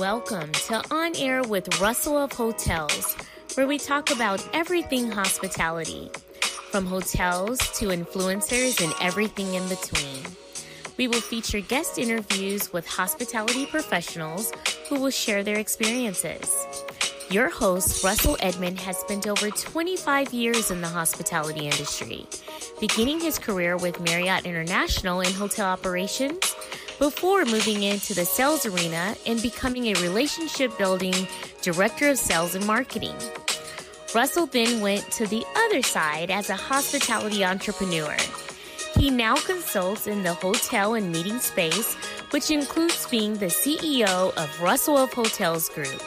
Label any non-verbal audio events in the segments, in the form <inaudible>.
Welcome to On Air with Russell of Hotels, where we talk about everything hospitality, from hotels to influencers and everything in between. We will feature guest interviews with hospitality professionals who will share their experiences. Your host, Russell Edmond, has spent over 25 years in the hospitality industry, beginning his career with Marriott International in hotel operations before moving into the sales arena and becoming a relationship building director of sales and marketing. Russell then went to the other side as a hospitality entrepreneur. He now consults in the hotel and meeting space, which includes being the CEO of Russell of Hotels Group.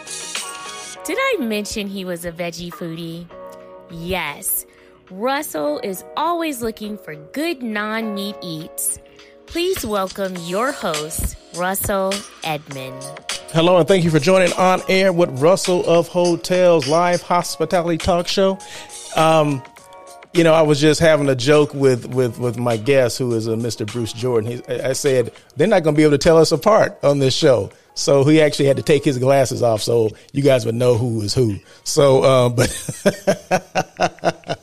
Did I mention he was a veggie foodie? Yes. Russell is always looking for good non meat eats. Please welcome your host, Russell Edmond. Hello, and thank you for joining on air with Russell of Hotels live hospitality talk show. Um, you know, I was just having a joke with with with my guest, who is a Mr. Bruce Jordan. He, I said they're not going to be able to tell us apart on this show. So he actually had to take his glasses off so you guys would know who is who. So, uh, but, <laughs>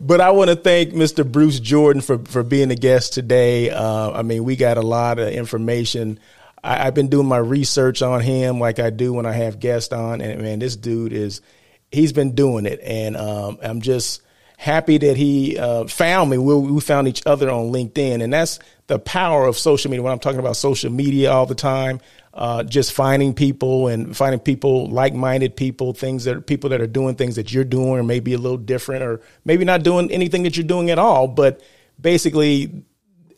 but I want to thank Mr. Bruce Jordan for, for being a guest today. Uh, I mean, we got a lot of information. I, have been doing my research on him like I do when I have guests on. And man, this dude is, he's been doing it. And, um, I'm just, happy that he uh, found me. We, we, found each other on LinkedIn, and that's the power of social media. When I'm talking about social media all the time, uh, just finding people and finding people, like-minded people, things that are people that are doing things that you're doing, or maybe a little different, or maybe not doing anything that you're doing at all. But basically,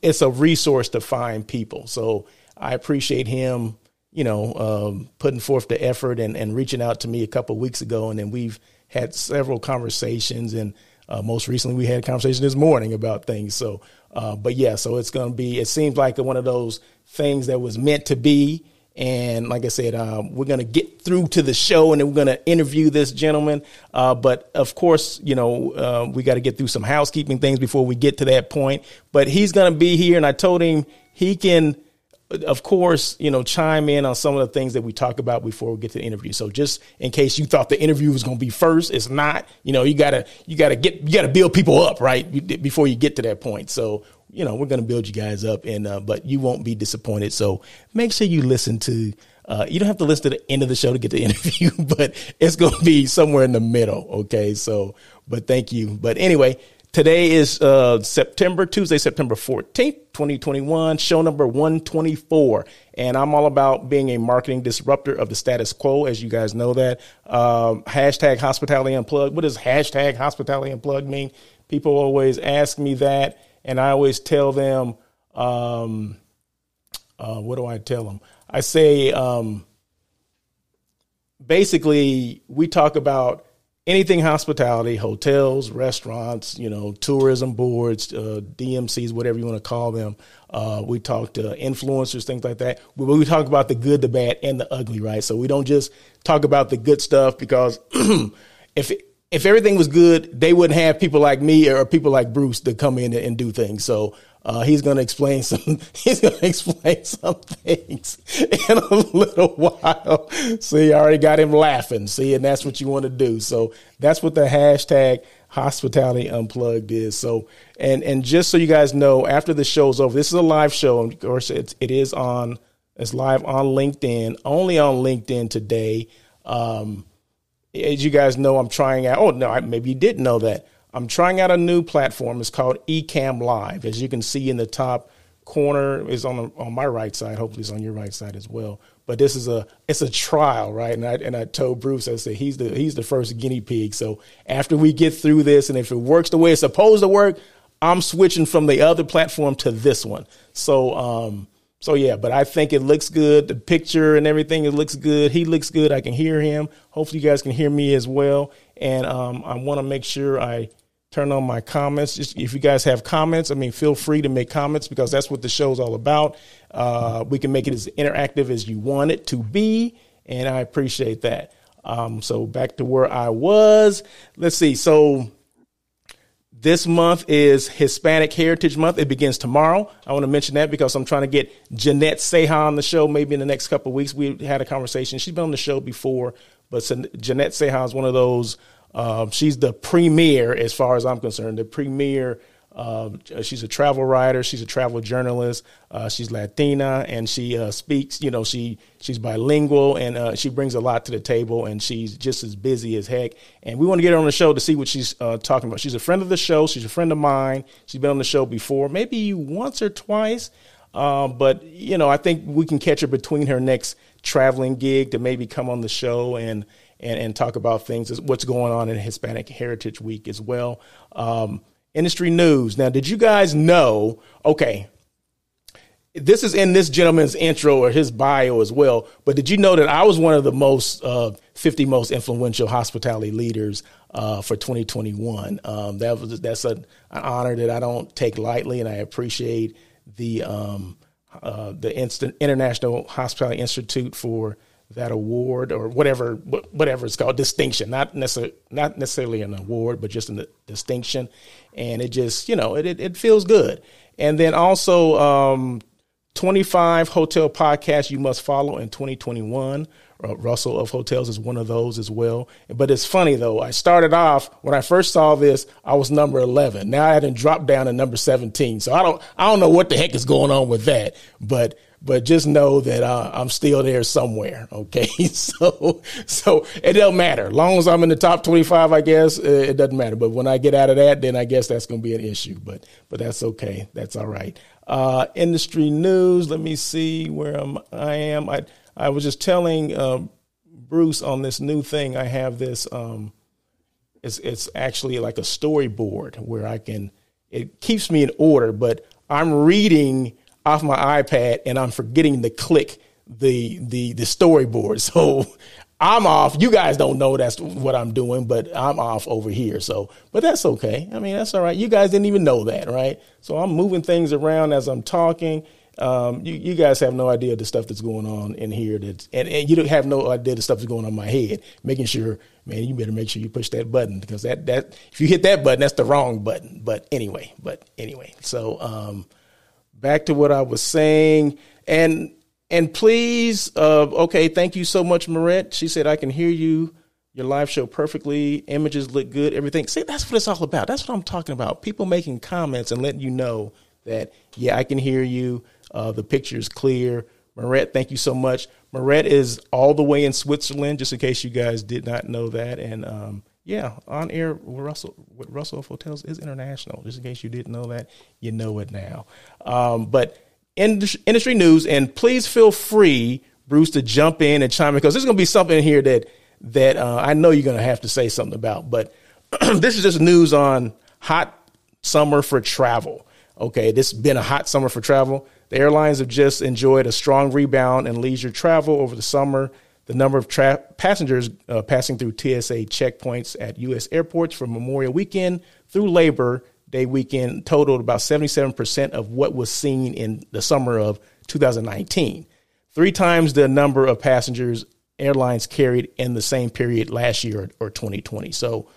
it's a resource to find people. So I appreciate him, you know, um, putting forth the effort and, and reaching out to me a couple weeks ago, and then we've had several conversations and. Uh, most recently, we had a conversation this morning about things. So, uh, but yeah, so it's going to be. It seems like one of those things that was meant to be, and like I said, uh, we're going to get through to the show and then we're going to interview this gentleman. Uh, but of course, you know, uh, we got to get through some housekeeping things before we get to that point. But he's going to be here, and I told him he can, of course, you know, chime in on some of the things that we talk about before we get to the interview. So just in case you thought the interview was going to be first, it's not. You know, you gotta you gotta get you gotta build people up right before you get to that point. So you know, we're going to build you guys up, and uh, but you won't be disappointed. So make sure you listen to. Uh, you don't have to listen to the end of the show to get the <laughs> interview, but it's going to be somewhere in the middle. Okay, so but thank you. But anyway, today is uh, September Tuesday, September fourteenth, twenty twenty one, show number one twenty four, and I'm all about being a marketing disruptor of the status quo, as you guys know that. Um, hashtag Hospitality Unplugged. What does hashtag Hospitality Unplugged mean? People always ask me that and I always tell them, um, uh, what do I tell them? I say, um, basically, we talk about anything hospitality, hotels, restaurants, you know, tourism boards, uh, DMCs, whatever you want to call them. Uh, we talk to influencers, things like that. We, we talk about the good, the bad, and the ugly, right? So we don't just talk about the good stuff because <clears throat> if it, if everything was good, they wouldn't have people like me or people like Bruce to come in and do things. So uh, he's going to explain <laughs> some. He's going to explain some things <laughs> in a little while. <laughs> See, I already got him laughing. See, and that's what you want to do. So that's what the hashtag hospitality unplugged is. So, and and just so you guys know, after the show's over, this is a live show. Of course, it's it is on. It's live on LinkedIn. Only on LinkedIn today. Um, as you guys know, I'm trying out. Oh no, I, maybe you didn't know that. I'm trying out a new platform. It's called Ecamm Live. As you can see in the top corner, is on the, on my right side. Hopefully, it's on your right side as well. But this is a it's a trial, right? And I and I told Bruce, I said he's the he's the first guinea pig. So after we get through this, and if it works the way it's supposed to work, I'm switching from the other platform to this one. So um, so yeah, but I think it looks good. The picture and everything, it looks good. He looks good. I can hear him. Hopefully, you guys can hear me as well. And um, I want to make sure I turn on my comments. Just if you guys have comments, I mean, feel free to make comments because that's what the show's all about. Uh, we can make it as interactive as you want it to be, and I appreciate that. Um, so back to where I was. Let's see. So This month is Hispanic Heritage Month. It begins tomorrow. I want to mention that because I'm trying to get Jeanette Seha on the show maybe in the next couple weeks. We had a conversation. She's been on the show before, but Jeanette Seha is one of those. Uh, she's the premier, as far as I'm concerned, the premier um, she's a travel writer. She's a travel journalist. Uh, she's Latina, and she uh, speaks. You know, she she's bilingual, and uh, she brings a lot to the table. And she's just as busy as heck. And we want to get her on the show to see what she's uh, talking about. She's a friend of the show. She's a friend of mine. She's been on the show before, maybe once or twice. Um, but you know, I think we can catch her between her next traveling gig to maybe come on the show and and, and talk about things, what's going on in Hispanic Heritage Week as well. Um, industry news. Now, did you guys know? Okay, this is in this gentleman's intro or his bio as well. But did you know that I was one of the most uh, 50 most influential hospitality leaders uh, for 2021? Um, that was that's a, an honor that I don't take lightly, and I appreciate the um, uh, the Instant International Hospitality Institute for that award or whatever whatever it's called distinction not necessarily not necessarily an award but just a distinction and it just you know it, it, it feels good and then also um, 25 hotel podcasts you must follow in 2021 uh, Russell of Hotels is one of those as well. But it's funny though. I started off when I first saw this, I was number 11. Now I hadn't dropped down to number 17. So I don't I don't know what the heck is going on with that. But but just know that uh, I'm still there somewhere. Okay, <laughs> so so it doesn't matter. Long as I'm in the top 25, I guess uh, it doesn't matter. But when I get out of that, then I guess that's going to be an issue. But but that's okay. That's all right. Uh, industry news. Let me see where I'm, I am. I I was just telling uh, Bruce on this new thing. I have this. Um, it's it's actually like a storyboard where I can. It keeps me in order, but I'm reading off my iPad and I'm forgetting to click the the the storyboard. <laughs> So I'm off. You guys don't know that's what I'm doing, but I'm off over here. So, but that's okay. I mean, that's all right. You guys didn't even know that, right? So I'm moving things around as I'm talking. Um, you, you guys have no idea the stuff that's going on in here. That and, and you don't have no idea the stuff that's going on in my head. Making sure, man, you better make sure you push that button because that that if you hit that button, that's the wrong button. But anyway, but anyway, so um, back to what I was saying, and and please, uh, okay, thank you so much, Marette. She said I can hear you, your live show perfectly. Images look good, everything. See, that's what it's all about. That's what I'm talking about. People making comments and letting you know that yeah, I can hear you. Uh, the picture is clear. Marette, thank you so much. Marette is all the way in Switzerland, just in case you guys did not know that, and um, yeah, on air with Russell with Russell of Hotels is international. Just in case you didn't know that, you know it now. Um, but industry news, and please feel free, Bruce, to jump in and chime in because there's going to be something in here that that uh, I know you're going to have to say something about. But <clears throat> this is just news on hot summer for travel. Okay, this has been a hot summer for travel. The airlines have just enjoyed a strong rebound in leisure travel over the summer. The number of tra- passengers uh, passing through TSA checkpoints at U.S. airports from Memorial Weekend through Labor Day weekend totaled about 77% of what was seen in the summer of 2019, three times the number of passengers airlines carried in the same period last year or 2020. So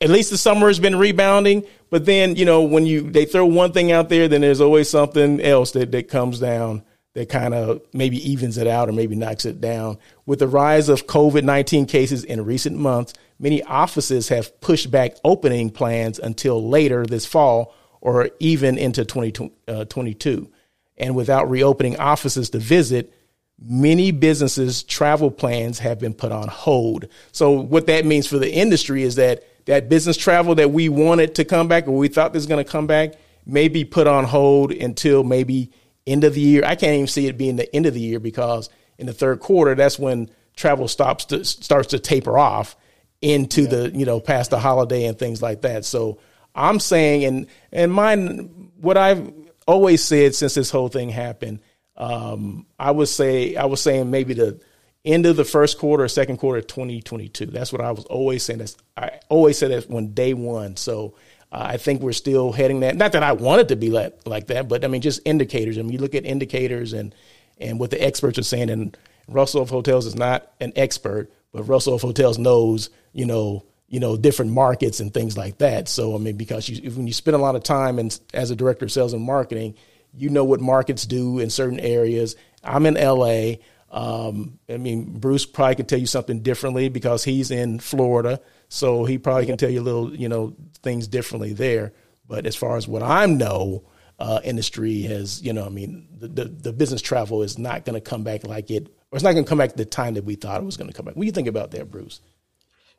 at least the summer has been rebounding. But then, you know, when you they throw one thing out there, then there's always something else that, that comes down that kind of maybe evens it out or maybe knocks it down. With the rise of COVID 19 cases in recent months, many offices have pushed back opening plans until later this fall or even into 2022. Uh, and without reopening offices to visit, many businesses' travel plans have been put on hold. So, what that means for the industry is that that business travel that we wanted to come back or we thought was going to come back may be put on hold until maybe end of the year. I can't even see it being the end of the year because in the third quarter, that's when travel stops to, starts to taper off into yeah. the you know past the holiday and things like that. So I'm saying, and and mine, what I've always said since this whole thing happened, um, I would say I was saying maybe the end of the first quarter, second quarter, of 2022. That's what I was always saying. That's I always said that when day one. So I think we're still heading that. Not that I want it to be like, like that, but I mean, just indicators. I mean, you look at indicators and and what the experts are saying. And Russell of Hotels is not an expert, but Russell of Hotels knows, you know, you know, different markets and things like that. So, I mean, because you, when you spend a lot of time and as a director of sales and marketing, you know what markets do in certain areas. I'm in LA. Um, I mean, Bruce probably could tell you something differently because he's in Florida, so he probably can tell you a little, you know, things differently there. But as far as what I know, uh, industry has, you know, I mean, the, the, the business travel is not going to come back like it, or it's not going to come back the time that we thought it was going to come back. What do you think about that, Bruce?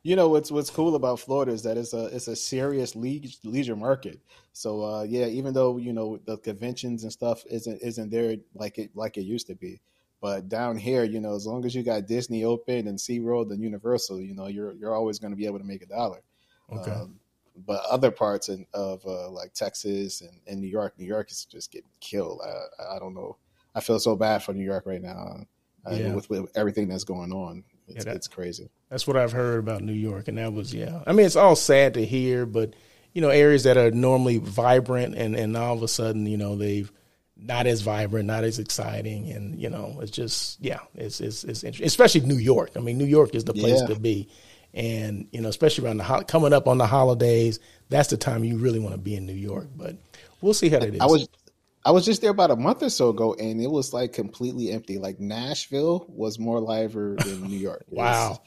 You know what's what's cool about Florida is that it's a it's a serious leisure market. So uh, yeah, even though you know the conventions and stuff isn't isn't there like it like it used to be, but down here, you know, as long as you got Disney open and SeaWorld and Universal, you know, you're you're always going to be able to make a dollar. Okay. Um, but other parts in, of uh, like Texas and, and, New York, New York is just getting killed. I, I, don't know. I feel so bad for New York right now uh, yeah. with, with, everything that's going on. It's, yeah, that, it's crazy. That's what I've heard about New York, and that was yeah. I mean, it's all sad to hear, but you know, areas that are normally vibrant and and all of a sudden, you know, they've not as vibrant, not as exciting, and you know, it's just yeah, it's it's, it's interesting. Especially New York. I mean, New York is the place yeah. to be, and you know, especially around the ho- coming up on the holidays, that's the time you really want to be in New York. But we'll see how it is. I was I was just there about a month or so ago, and it was like completely empty. Like Nashville was more liver than New York. <laughs> wow.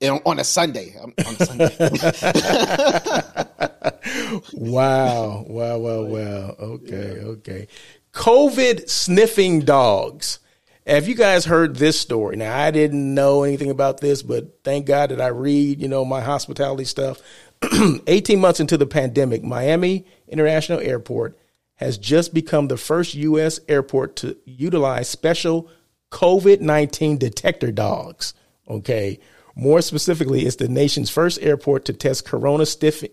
Was, on a Sunday. On a Sunday. <laughs> <laughs> wow. Wow. Wow. Wow. Okay. Okay. COVID sniffing dogs. Have you guys heard this story? Now, I didn't know anything about this, but thank God that I read, you know, my hospitality stuff. <clears throat> 18 months into the pandemic, Miami International Airport has just become the first U.S. airport to utilize special COVID 19 detector dogs. Okay. More specifically, it's the nation's first airport to test corona, stiff,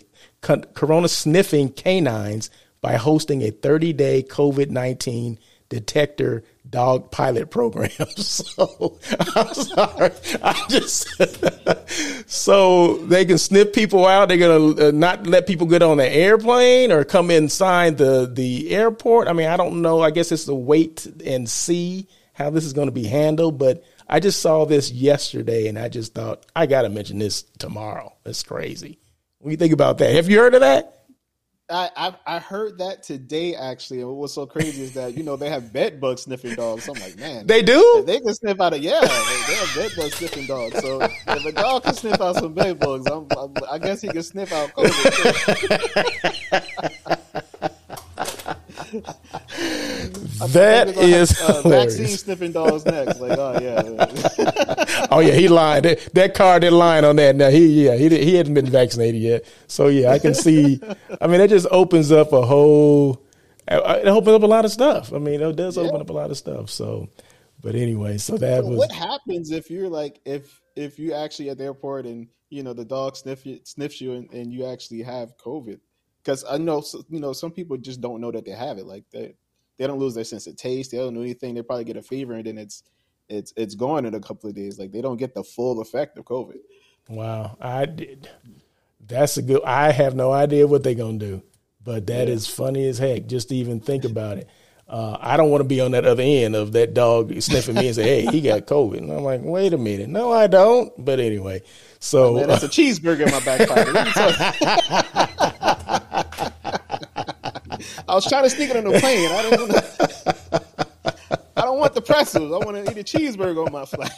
corona sniffing canines by hosting a 30 day COVID 19 detector dog pilot program. <laughs> So I'm sorry. I just <laughs> so they can sniff people out. They're gonna uh, not let people get on the airplane or come inside the the airport. I mean, I don't know. I guess it's to wait and see how this is going to be handled. But I just saw this yesterday, and I just thought I got to mention this tomorrow. It's crazy. What do you think about that? Have you heard of that? I, I, I heard that today actually. And what's so crazy is that you know they have bed bug sniffing dogs. So I'm like, man, they do. They can sniff out of yeah. They, they have bed bug sniffing dogs. So if a dog can sniff out some bed bugs, I'm, I'm, i guess he can sniff out COVID. <laughs> that is uh, vaccine sniffing dogs next. Like, oh yeah. <laughs> oh yeah, he lied. That, that car didn't lie on that. Now he yeah he he hadn't been vaccinated yet. So yeah, I can see. I mean, that just opens up a whole. Uh, uh, it opens up a lot of stuff. I mean, it does open yeah. up a lot of stuff. So, but anyway, so that so was. What happens if you're like if if you actually at the airport and you know the dog sniff you, sniffs you and, and you actually have COVID? Because I know you know some people just don't know that they have it. Like they they don't lose their sense of taste. They don't know anything. They probably get a fever and then it's it's it's gone in a couple of days. Like they don't get the full effect of COVID. Wow, I did. That's a good. I have no idea what they're gonna do, but that yeah. is funny as heck. Just to even think about it. Uh, I don't want to be on that other end of that dog sniffing me and say, "Hey, he got COVID," and I'm like, "Wait a minute, no, I don't." But anyway, so oh, man, that's a cheeseburger in my back pocket. <laughs> I was trying to sneak it on the plane. I don't want to. I don't want the pretzels. I want to eat a cheeseburger on my flight.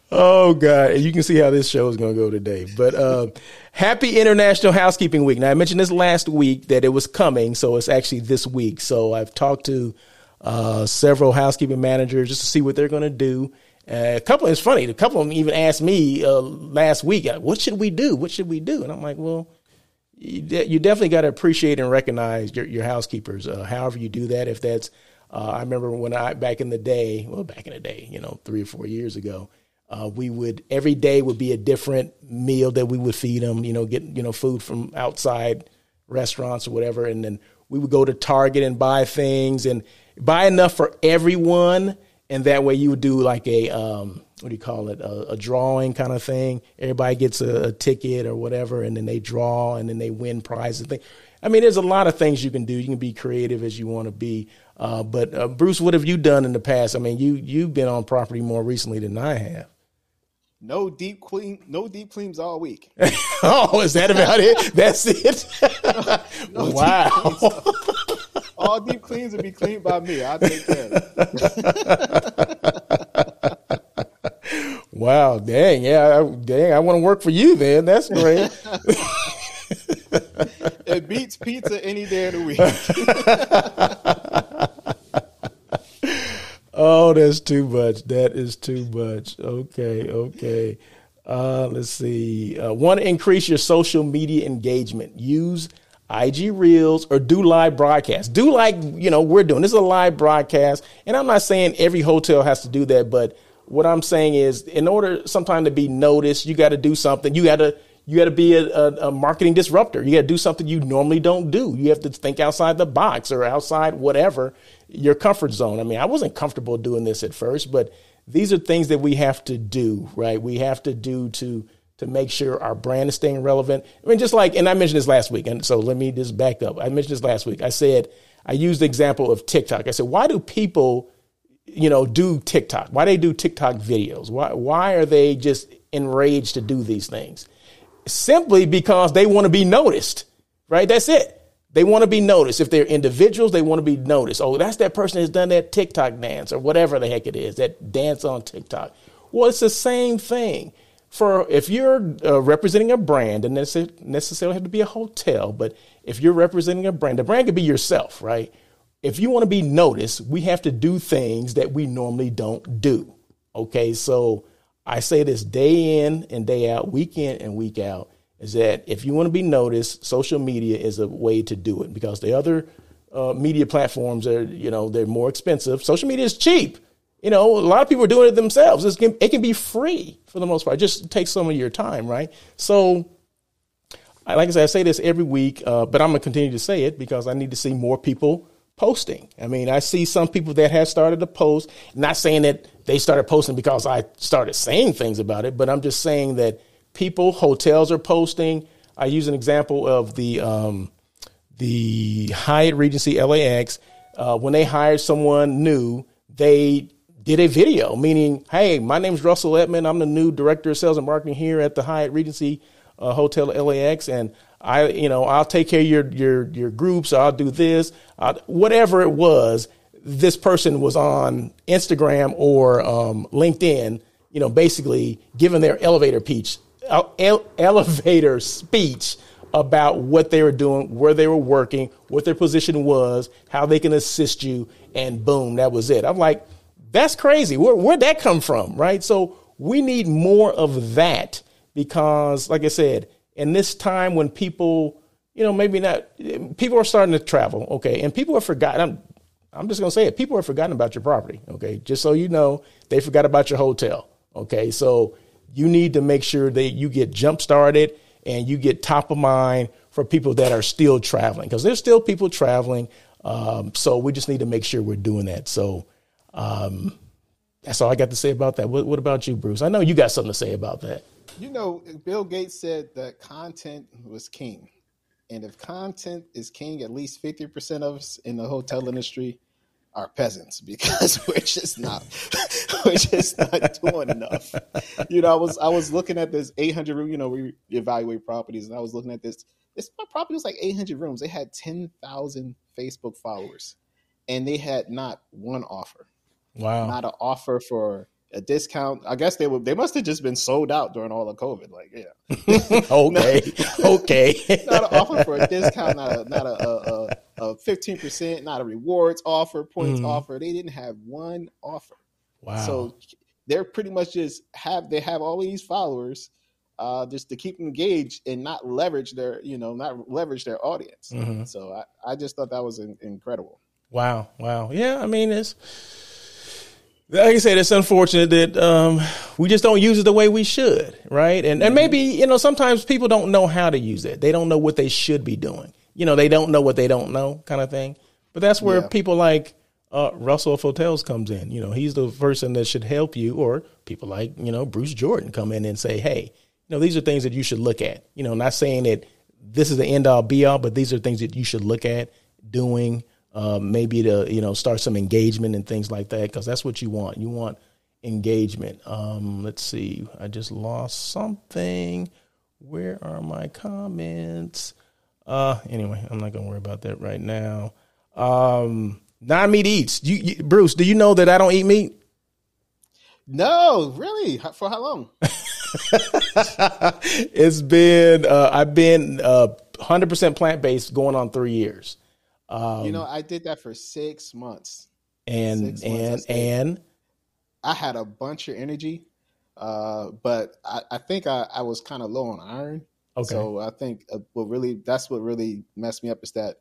<laughs> oh God! You can see how this show is going to go today. But uh, happy International Housekeeping Week. Now I mentioned this last week that it was coming, so it's actually this week. So I've talked to uh, several housekeeping managers just to see what they're going to do. Uh, a couple, it's funny. A couple of them even asked me uh, last week, "What should we do? What should we do?" And I'm like, "Well." You, de- you definitely got to appreciate and recognize your, your housekeepers. Uh, however you do that, if that's, uh, I remember when I back in the day, well, back in the day, you know, three or four years ago, uh, we would every day would be a different meal that we would feed them. You know, get you know food from outside restaurants or whatever, and then we would go to Target and buy things and buy enough for everyone, and that way you would do like a um, what do you call it a, a drawing kind of thing everybody gets a, a, ticket or whatever and then they draw and then they win prizes thing i mean there's a lot of things you can do you can be creative as you want to be uh, but uh, bruce what have you done in the past i mean you you've been on property more recently than i have No deep clean, no deep cleans all week. <laughs> oh, is that about it? That's it. <laughs> no wow. All deep cleans will be cleaned by me. I'll take care of it. wow, dang, yeah, I, dang, I want to work for you then. That's great. <laughs> <laughs> it beats pizza any day of the week. <laughs> oh, that's too much. That is too much. Okay, okay. Uh, let's see. Uh, Want to increase your social media engagement? Use IG Reels or do live broadcasts. Do like, you know, we're doing. This is a live broadcast. And I'm not saying every hotel has to do that, but what I'm saying is in order sometimes to be noticed, you got to do something. You got to you got to be a, a, a, marketing disruptor. You got to do something you normally don't do. You have to think outside the box or outside whatever your comfort zone. I mean, I wasn't comfortable doing this at first, but these are things that we have to do, right? We have to do to to make sure our brand is staying relevant. I mean, just like, and I mentioned this last week, and so let me just back up. I mentioned this last week. I said I used the example of TikTok. I said, why do people, you know, do TikTok? Why do they do TikTok videos? Why why are they just enraged to do these things? simply because they want to be noticed, right? That's it. They want to be noticed. If they're individuals, they want to be noticed. Oh, that's that person that's done that TikTok dance or whatever the heck it is, that dance on TikTok. Well, it's the same thing. For if you're uh, representing a brand, and it necessarily have to be a hotel, but if you're representing a brand, the brand could be yourself, right? If you want to be noticed, we have to do things that we normally don't do. Okay, so I say this day in and day out, week in and week out, is that if you want to be noticed, social media is a way to do it because the other uh, media platforms are, you know, they're more expensive. Social media is cheap. You know, a lot of people are doing it themselves. Can, it can be free for the most part. It just takes some of your time, right? So, like I said, I say this every week, uh, but I'm going to continue to say it because I need to see more people posting. I mean, I see some people that have started to post, not saying that they started posting because I started saying things about it, but I'm just saying that people, hotels are posting. I use an example of the um, the Hyatt Regency LAX. Uh, when they hired someone new, they did a video, meaning, "Hey, my name is Russell Edmond. I'm the new director of sales and marketing here at the Hyatt Regency uh, Hotel LAX, and I, you know, I'll take care of your your your groups. I'll do this, I'll, whatever it was." this person was on Instagram or um, LinkedIn, you know, basically giving their elevator ele- elevator speech about what they were doing, where they were working, what their position was, how they can assist you, and boom, that was it. I'm like, that's crazy. Where, where'd that come from, right? So we need more of that because, like I said, in this time when people, you know, maybe not, people are starting to travel, okay, and people have forgotten. I'm I'm just to say it. People have forgotten about your property. Okay. Just so you know, they forgot about your hotel. Okay. So you need to make sure that you get jump started and you get top of mind for people that are still traveling because there's still people traveling. Um, so we just need to make sure we're doing that. So um, that's all I got to say about that. What, what about you, Bruce? I know you got something to say about that. You know, Bill Gates said that content was king. And if content is king, at least 50% of us in the hotel industry are peasants because <laughs> we're just not <laughs> we're just not doing enough. You know, I was I was looking at this 800 room. You know, we evaluate properties, and I was looking at this. This property was like 800 rooms. They had 10,000 Facebook followers, and they had not one offer. Wow, not an offer for a discount. I guess they were they must have just been sold out during all of COVID. Like, yeah, <laughs> okay, <laughs> okay. not an offer for a discount, not a not a, a, a fifteen percent, not a rewards offer, points mm. offer. They didn't have one offer. Wow. So they're pretty much just have they have all these followers uh, just to keep engaged and not leverage their you know not leverage their audience. Mm-hmm. So I, I just thought that was in, incredible. Wow, wow, yeah. I mean, it's like I said, it's unfortunate that um, we just don't use it the way we should, right? And and mm-hmm. maybe you know sometimes people don't know how to use it. They don't know what they should be doing. You know, they don't know what they don't know, kind of thing. But that's where yeah. people like uh, Russell of Hotels comes in. You know, he's the person that should help you, or people like you know Bruce Jordan come in and say, hey, you know, these are things that you should look at. You know, not saying that this is the end all be all, but these are things that you should look at doing uh, maybe to you know start some engagement and things like that because that's what you want. You want engagement. Um, let's see. I just lost something. Where are my comments? Uh, anyway, I'm not gonna worry about that right now. Um, non meat eats. You, you, Bruce, do you know that I don't eat meat? No, really. For how long? <laughs> it's been uh, I've been uh, 100% plant based going on three years. Um, you know, I did that for six months. And six months and and I had a bunch of energy, uh, but I, I think I, I was kind of low on iron. Okay. So I think uh, what really that's what really messed me up is that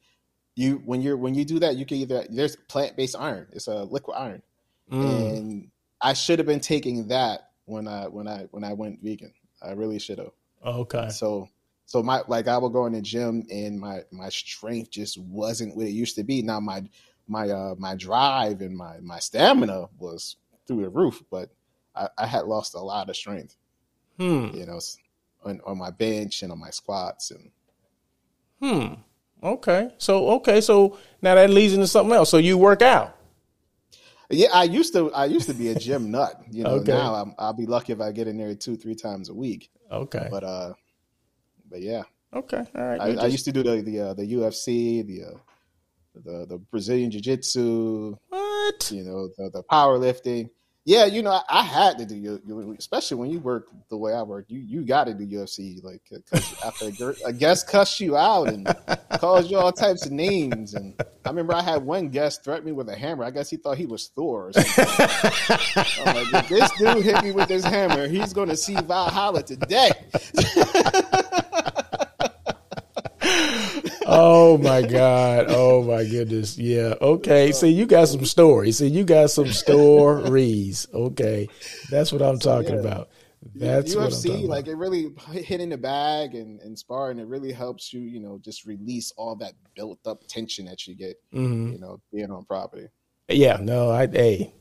you when you're when you do that you can either there's plant based iron it's a liquid iron mm. and I should have been taking that when I when I when I went vegan I really should have okay so so my like I would go in the gym and my my strength just wasn't what it used to be now my my uh my drive and my my stamina was through the roof, but I, I had lost a lot of strength. Hmm. You know, on, on my bench and on my squats and. Hmm. Okay. So okay. So now that leads into something else. So you work out. Yeah, I used to. I used to be a gym <laughs> nut. You know, okay. now i will be lucky if I get in there two, three times a week. Okay. But uh, but yeah. Okay. All right. I, just... I used to do the the uh, the UFC, the uh, the the Brazilian Jiu Jitsu. What? You know, the, the powerlifting. Yeah, you know, I, I had to do especially when you work the way I work. You you got to do UFC, like cause after a guest cussed you out and calls you all types of names. And I remember I had one guest threaten me with a hammer. I guess he thought he was Thor. I'm like, if this dude hit me with this hammer, he's going to see Valhalla today. <laughs> oh my god! Oh my goodness! Yeah. Okay. See, you got some stories. See, you got some stories. Okay, that's what I'm so, talking yeah. about. That's UFC, like it really hit in the bag and, and sparring. It really helps you, you know, just release all that built up tension that you get, mm-hmm. you know, being on property. Yeah, no, I, hey,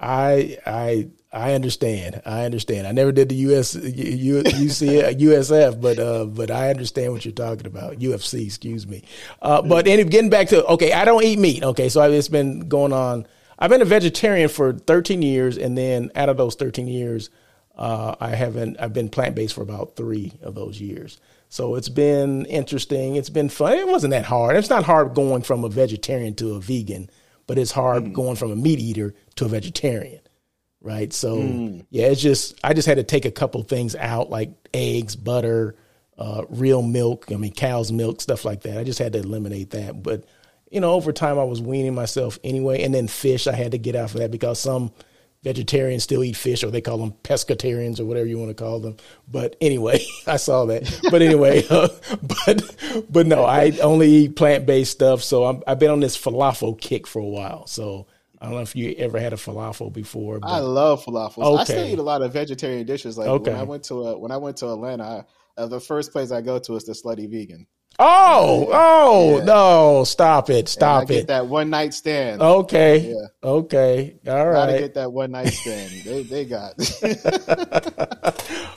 I I I understand. I understand. I never did the US U, UC, USF, <laughs> but uh, but I understand what you're talking about. UFC, excuse me. Uh, but anyway, getting back to okay, I don't eat meat. Okay, so it's been going on. I've been a vegetarian for 13 years, and then out of those 13 years, uh, I haven't. I've been plant based for about three of those years. So it's been interesting. It's been fun. It wasn't that hard. It's not hard going from a vegetarian to a vegan but it's hard mm. going from a meat eater to a vegetarian, right? So mm. yeah, it's just I just had to take a couple things out like eggs, butter, uh, real milk. I mean, cow's milk, stuff like that. I just had to eliminate that. But you know, over time, I was weaning myself anyway, and then fish I had to get out of that because some vegetarians still eat fish, or they call them pescatarians, or whatever you want to call them. But anyway, <laughs> I saw that. But anyway, <laughs> uh, but but no, I only eat plant based stuff. So i have been on this falafel kick for a while. So I don't know if you ever had a falafel before. I love falafels. Okay. I still eat a lot of vegetarian dishes. Like okay. when I went to a, when I went to Atlanta, I, uh, the first place I go to is the Slutty Vegan. Oh, oh yeah. no! Stop it! Stop it! that one night stand. Okay. Yeah. Okay. All right. Gotta get that one night stand. <laughs> they they got.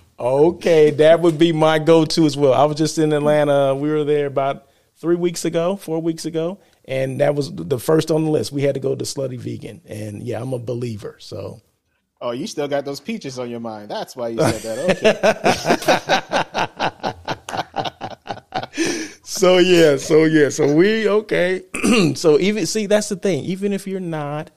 <laughs> okay, that would be my go-to as well. I was just in Atlanta. We were there about three weeks ago, four weeks ago, and that was the first on the list. We had to go to Slutty Vegan, and yeah, I'm a believer. So. Oh, you still got those peaches on your mind. That's why you said that. <laughs> Okay. So yeah, so yeah, so we okay. <clears throat> so even see that's the thing. Even if you're not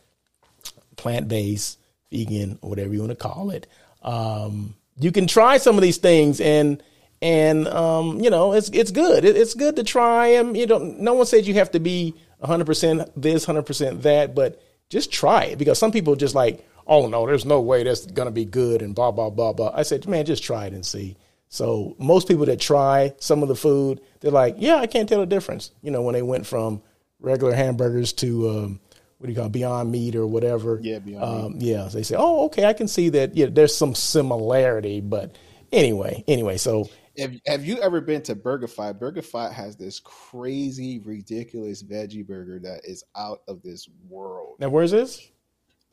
plant based, vegan, whatever you want to call it, um, you can try some of these things and and um, you know it's it's good. It, it's good to try them. You don't. No one says you have to be 100 percent this, 100 percent that, but just try it because some people just like, oh no, there's no way that's gonna be good and blah blah blah blah. I said, man, just try it and see. So most people that try some of the food, they're like, yeah, I can't tell the difference. You know, when they went from regular hamburgers to um, what do you call it, Beyond Meat or whatever. Yeah, Beyond um, Meat. Yeah, they say, oh, okay, I can see that. Yeah, there's some similarity, but anyway, anyway, so. Have, have you ever been to BurgerFi? BurgerFi has this crazy, ridiculous veggie burger that is out of this world. Now, where's this?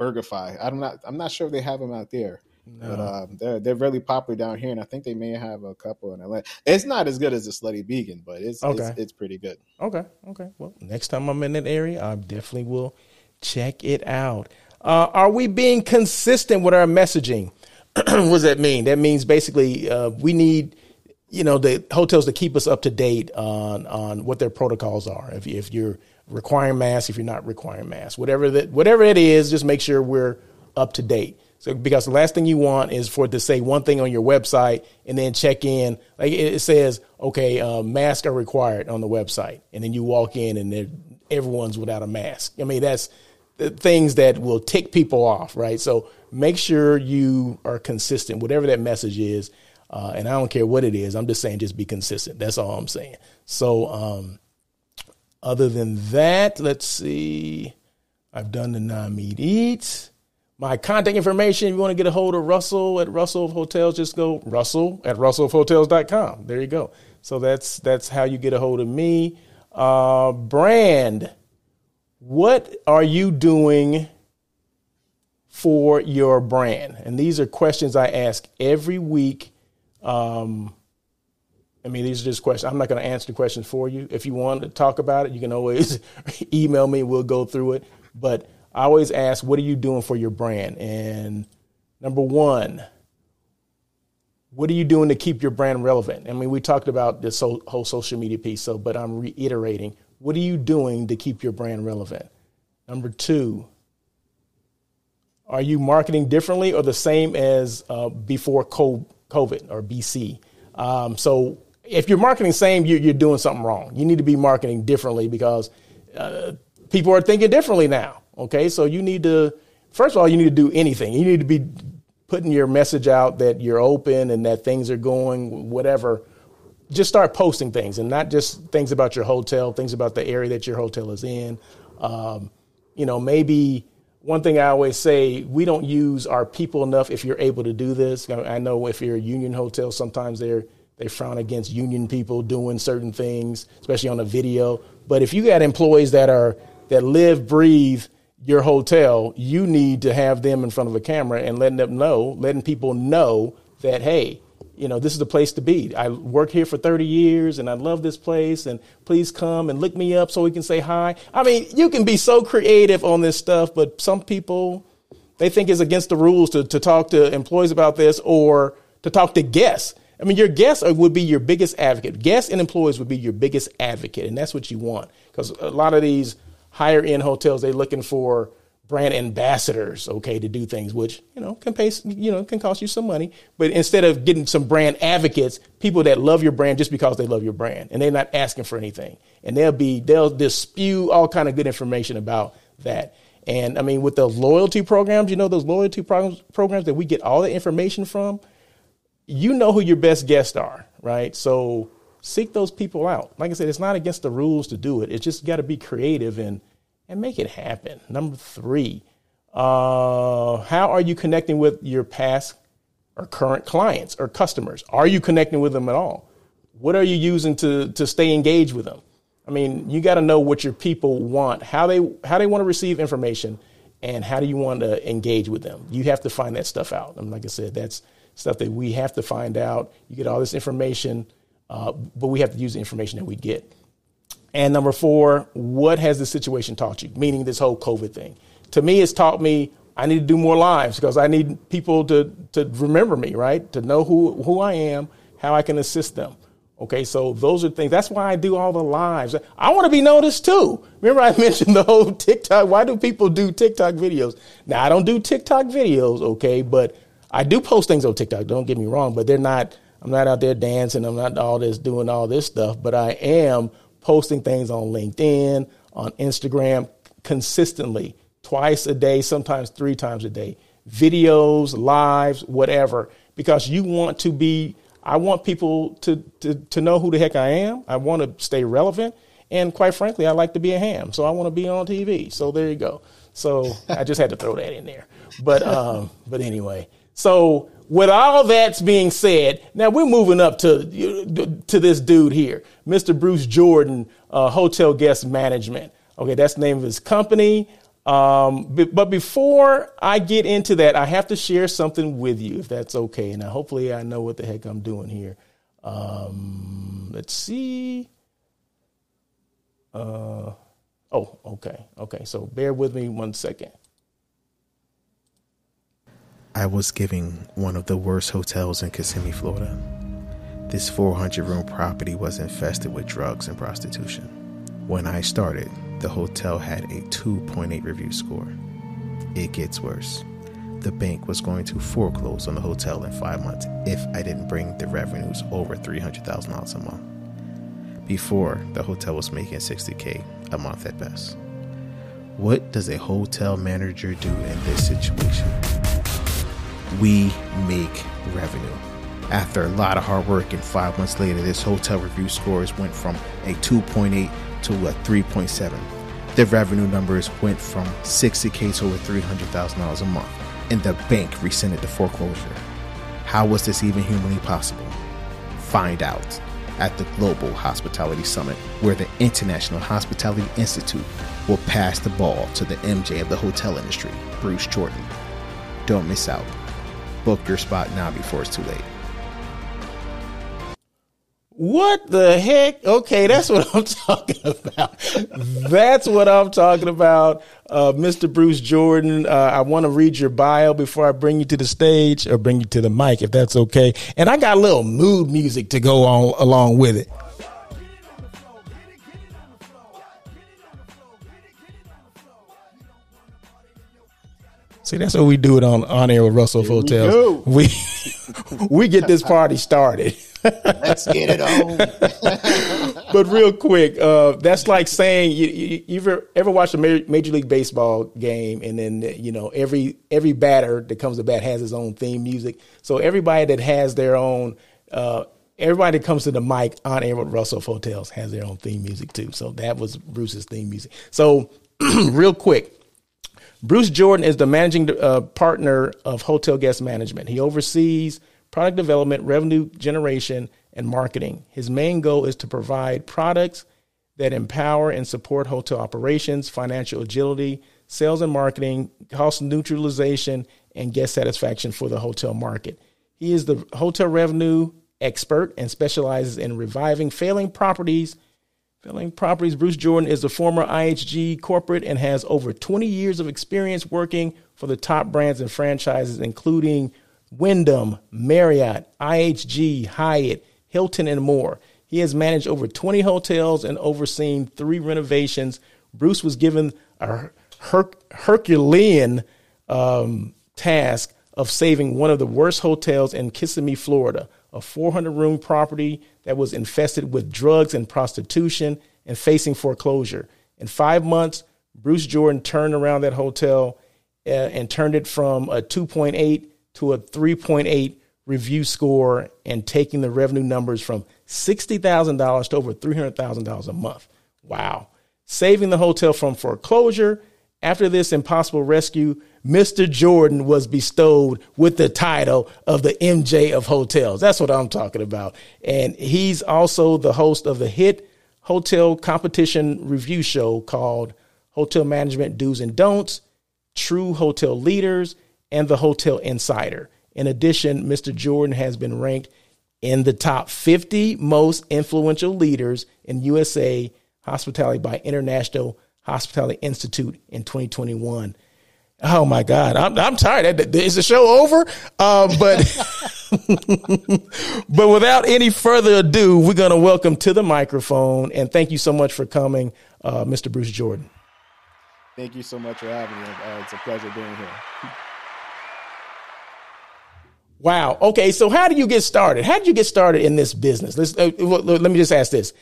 BurgerFi. I'm not. I'm not sure if they have them out there. No. But um, they're they're really popular down here, and I think they may have a couple in Atlanta. It's not as good as the Slutty Vegan, but it's okay. it's, it's pretty good. Okay, okay. Well, next time I'm in that area, I definitely will check it out. Uh, are we being consistent with our messaging? <clears throat> what does that mean? That means basically uh, we need, you know, the hotels to keep us up to date on on what their protocols are. If, if you're requiring masks, if you're not requiring masks, whatever that whatever it is, just make sure we're up to date. So because the last thing you want is for it to say one thing on your website and then check in like it says, okay, uh, masks are required on the website, and then you walk in and everyone's without a mask. I mean that's things that will tick people off, right? So make sure you are consistent, whatever that message is. Uh, and I don't care what it is. I'm just saying, just be consistent. That's all I'm saying. So, um, other than that, let's see. I've done the non meat eats. My contact information, if you want to get a hold of Russell at Russell of Hotels, just go Russell at russellofhotels.com. There you go. So that's that's how you get a hold of me. Uh, brand. What are you doing for your brand? And these are questions I ask every week. Um, I mean, these are just questions. I'm not going to answer the questions for you. If you want to talk about it, you can always <laughs> email me. We'll go through it. But I always ask, what are you doing for your brand? And number one, what are you doing to keep your brand relevant? I mean, we talked about this whole social media piece, so but I'm reiterating what are you doing to keep your brand relevant? Number two, are you marketing differently or the same as uh, before COVID or BC? Um, so if you're marketing same, you're, you're, doing something wrong. You need to be marketing differently because uh, people are thinking differently now. Okay, so you need to first of all you need to do anything. You need to be putting your message out that you're open and that things are going whatever just start posting things and not just things about your hotel, things about the area that your hotel is in. Um, you know, maybe one thing I always say, we don't use our people enough if you're able to do this. I know if you're a union hotel, sometimes they're they frown against union people doing certain things, especially on a video. But if you got employees that are that live, breathe your hotel, you need to have them in front of a camera and letting them know, letting people know that hey, you know, this is the place to be. I worked here for 30 years and I love this place and please come and look me up so we can say hi. I mean, you can be so creative on this stuff, but some people, they think it's against the rules to, to talk to employees about this or to talk to guests. I mean, your guests would be your biggest advocate. Guests and employees would be your biggest advocate, and that's what you want. Because a lot of these higher end hotels, they're looking for brand ambassadors, okay, to do things, which you know can pay, you know, can cost you some money. But instead of getting some brand advocates, people that love your brand just because they love your brand, and they're not asking for anything, and they'll be they'll spew all kind of good information about that. And I mean, with the loyalty programs, you know, those loyalty programs programs that we get all the information from, you know who your best guests are, right? So seek those people out. Like I said, it's not against the rules to do it. It's just got to be creative and and make it happen. Number three, uh, how are you connecting with your past or current clients or customers? Are you connecting with them at all? What are you using to, to stay engaged with them? I mean, you got to know what your people want, how they how they want to receive information, and how do you want to engage with them. You have to find that stuff out. And like I said, that's stuff that we have to find out. You get all this information, uh, but we have to use the information that we get. And number four, what has the situation taught you? Meaning this whole COVID thing. To me, it's taught me I need to do more lives because I need people to, to remember me, right? To know who, who I am, how I can assist them. Okay, so those are things. That's why I do all the lives. I want to be noticed too. Remember, I <laughs> mentioned the whole TikTok. Why do people do TikTok videos? Now, I don't do TikTok videos, okay, but I do post things on TikTok. Don't get me wrong, but they're not. I'm not out there dancing. I'm not all this doing all this stuff. But I am posting things on LinkedIn, on Instagram consistently, twice a day, sometimes three times a day, videos, lives, whatever, because you want to be, I want people to, to, to know who the heck I am. I want to stay relevant. And quite frankly, I like to be a ham. So I want to be on TV. So there you go. So I just had to throw that in there. But, um, but anyway, so with all that's being said, now we're moving up to to this dude here, Mr. Bruce Jordan, uh, Hotel Guest Management. Okay, that's the name of his company. Um, but before I get into that, I have to share something with you, if that's okay. And hopefully, I know what the heck I'm doing here. Um, let's see. Uh, oh, okay, okay. So bear with me one second. I was giving one of the worst hotels in Kissimmee, Florida. This 400 room property was infested with drugs and prostitution. When I started, the hotel had a 2.8 review score. It gets worse. The bank was going to foreclose on the hotel in five months if I didn't bring the revenues over $300,000 a month. Before, the hotel was making 60K a month at best. What does a hotel manager do in this situation? We make revenue. After a lot of hard work and five months later, this hotel review scores went from a 2.8 to a 3.7. The revenue numbers went from 60K to over $300,000 a month, and the bank rescinded the foreclosure. How was this even humanly possible? Find out at the Global Hospitality Summit, where the International Hospitality Institute will pass the ball to the MJ of the hotel industry, Bruce Jordan. Don't miss out. Book your spot now before it's too late. What the heck? Okay, that's what I'm <laughs> talking about. that's what I'm talking about. Uh, Mr. Bruce Jordan, uh, I want to read your bio before I bring you to the stage or bring you to the mic, if that's okay. And I got a little mood music to go on along with it. See, that's what we do it on on air with Russell Hotels. We <laughs> <laughs> we get this party started. <laughs> Let's get it on. but real quick, uh, that's like saying you, you, you ever ever watch a Major League Baseball game, and then you know every every batter that comes to bat has his own theme music. So everybody that has their own. Uh, everybody that comes to the mic on air with Russell Hotels has their own theme music too. So that was Bruce's theme music. So <clears throat> real quick, Bruce Jordan is the managing uh, partner of Hotel Guest Management. He oversees product development, revenue generation, and marketing. His main goal is to provide products that empower and support hotel operations, financial agility, sales and marketing, cost neutralization, and guest satisfaction for the hotel market. He is the hotel revenue expert and specializes in reviving failing properties. Failing properties. Bruce Jordan is a former IHG corporate and has over 20 years of experience working for the top brands and franchises, including Wyndham, Marriott, IHG, Hyatt, Hilton, and more. He has managed over 20 hotels and overseen three renovations. Bruce was given a Her- Herculean um, task of saving one of the worst hotels in Kissimmee, Florida, a 400 room property that was infested with drugs and prostitution and facing foreclosure. In five months, Bruce Jordan turned around that hotel uh, and turned it from a 2.8 to a 3.8 review score and taking the revenue numbers from $60,000 to over $300,000 a month. Wow. Saving the hotel from foreclosure. After this impossible rescue, Mr. Jordan was bestowed with the title of the MJ of hotels. That's what I'm talking about. And he's also the host of the hit hotel competition review show called Hotel Management Do's and Don'ts, True Hotel Leaders, and the Hotel Insider. In addition, Mr. Jordan has been ranked in the top 50 most influential leaders in USA hospitality by International Hospitality Institute in 2021. Oh my God, I'm, I'm tired. Is the show over? Uh, but <laughs> but without any further ado, we're going to welcome to the microphone and thank you so much for coming, uh, Mr. Bruce Jordan. Thank you so much for having me. Uh, it's a pleasure being here. Wow. Okay. So how did you get started? How did you get started in this business? Let's, uh, let me just ask this.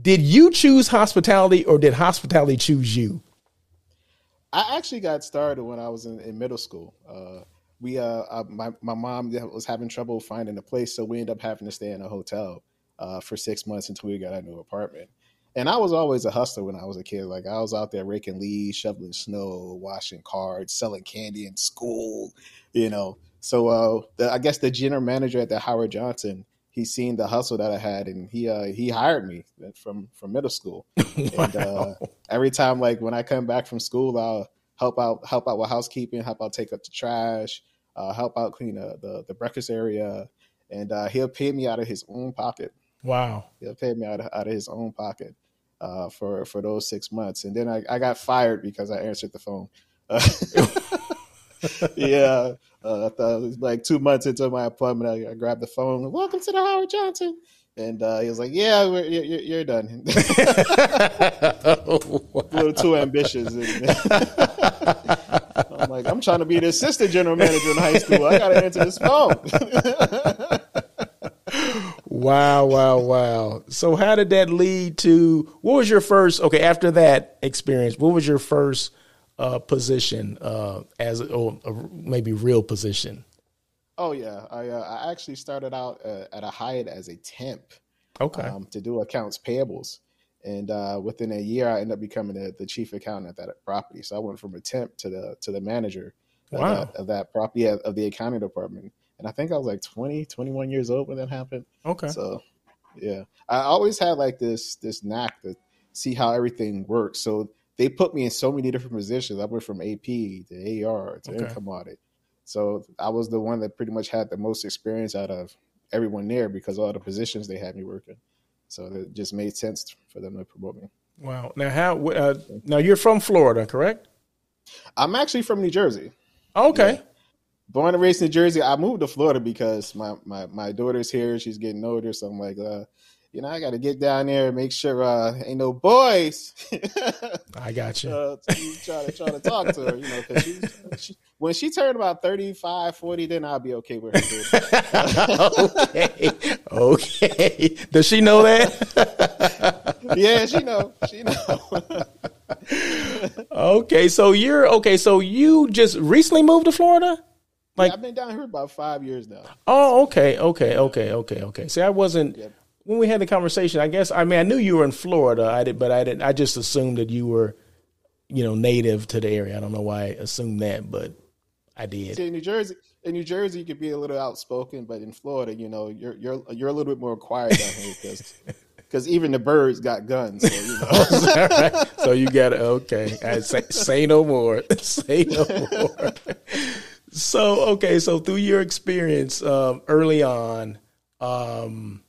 Did you choose hospitality or did hospitality choose you? I actually got started when I was in, in middle school. Uh, we, uh, uh, my, my mom was having trouble finding a place. So we ended up having to stay in a hotel uh, for six months until we got a new apartment. And I was always a hustler when I was a kid. Like I was out there raking leaves, shoveling snow, washing cards, selling candy in school, you know. So uh, the, I guess the general manager at the Howard Johnson, he seen the hustle that I had, and he uh, he hired me from from middle school. wow. <laughs> And uh, every time, like when I come back from school, I'll help out help out with housekeeping, help out take up the trash, uh, help out clean the, the, the breakfast area, and uh, he'll pay me out of his own pocket. Wow, he'll pay me out of, out of his own pocket uh, for for those six months, and then I, I got fired because I answered the phone. <laughs> <laughs> yeah, uh, I thought it was like two months into my appointment. I, I grabbed the phone. Welcome to the Howard Johnson. And uh, he was like, "Yeah, you're, you're, you're done. <laughs> a little too ambitious." <laughs> <laughs> I'm like, "I'm trying to be the assistant general manager in high school. I got to answer this phone." wow, wow, wow. So, how did that lead to? What was your first? Okay, after that experience, what was your first uh, position uh, as, or maybe real position? Oh yeah, I uh, I actually started out uh, at a Hyatt as a temp. Okay. Um, to do accounts payables, and uh, within a year, I ended up becoming the, the, chief accountant at that property. So I went from a temp to the to the manager wow. of, that, of that property of the accounting department. And I think I was like 20, 21 years old when that happened. Okay. So yeah, I always had like this this knack to see how everything works. So they put me in so many different positions. I went from AP to AR to okay. income audit. So I was the one that pretty much had the most experience out of everyone there because all the positions they had me working. So it just made sense for them to promote me. Wow. Now how? Uh, now you're from Florida, correct? I'm actually from New Jersey. Okay. Yeah. Born and raised in Jersey. I moved to Florida because my my my daughter's here. She's getting older, so I'm like, uh, you know, I got to get down there and make sure uh, ain't no boys. <laughs> I got you. Uh, try to try to talk to her, you know, because she, she, when she turned about 35, 40, then I'll be okay with her. <laughs> okay, okay. Does she know that? <laughs> yeah, she know. She know. okay, so you're okay. So you just recently moved to Florida? Like yeah, I've been down here about five years now. Oh, okay, okay, okay, okay, okay. See, I wasn't. Yep when we had the conversation, I guess I mean I knew you were in Florida, I did, but I didn't. I just assumed that you were, you know, native to the area. I don't know why I assumed that, but I did. See, in New Jersey, in New Jersey, you could be a little outspoken, but in Florida, you know, you're you're you're a little bit more quiet down here because because <laughs> even the birds got guns. So you, know. <laughs> right? so you got to okay. I say, say no more. <laughs> say no more. So okay, so through your experience um, early on. Um,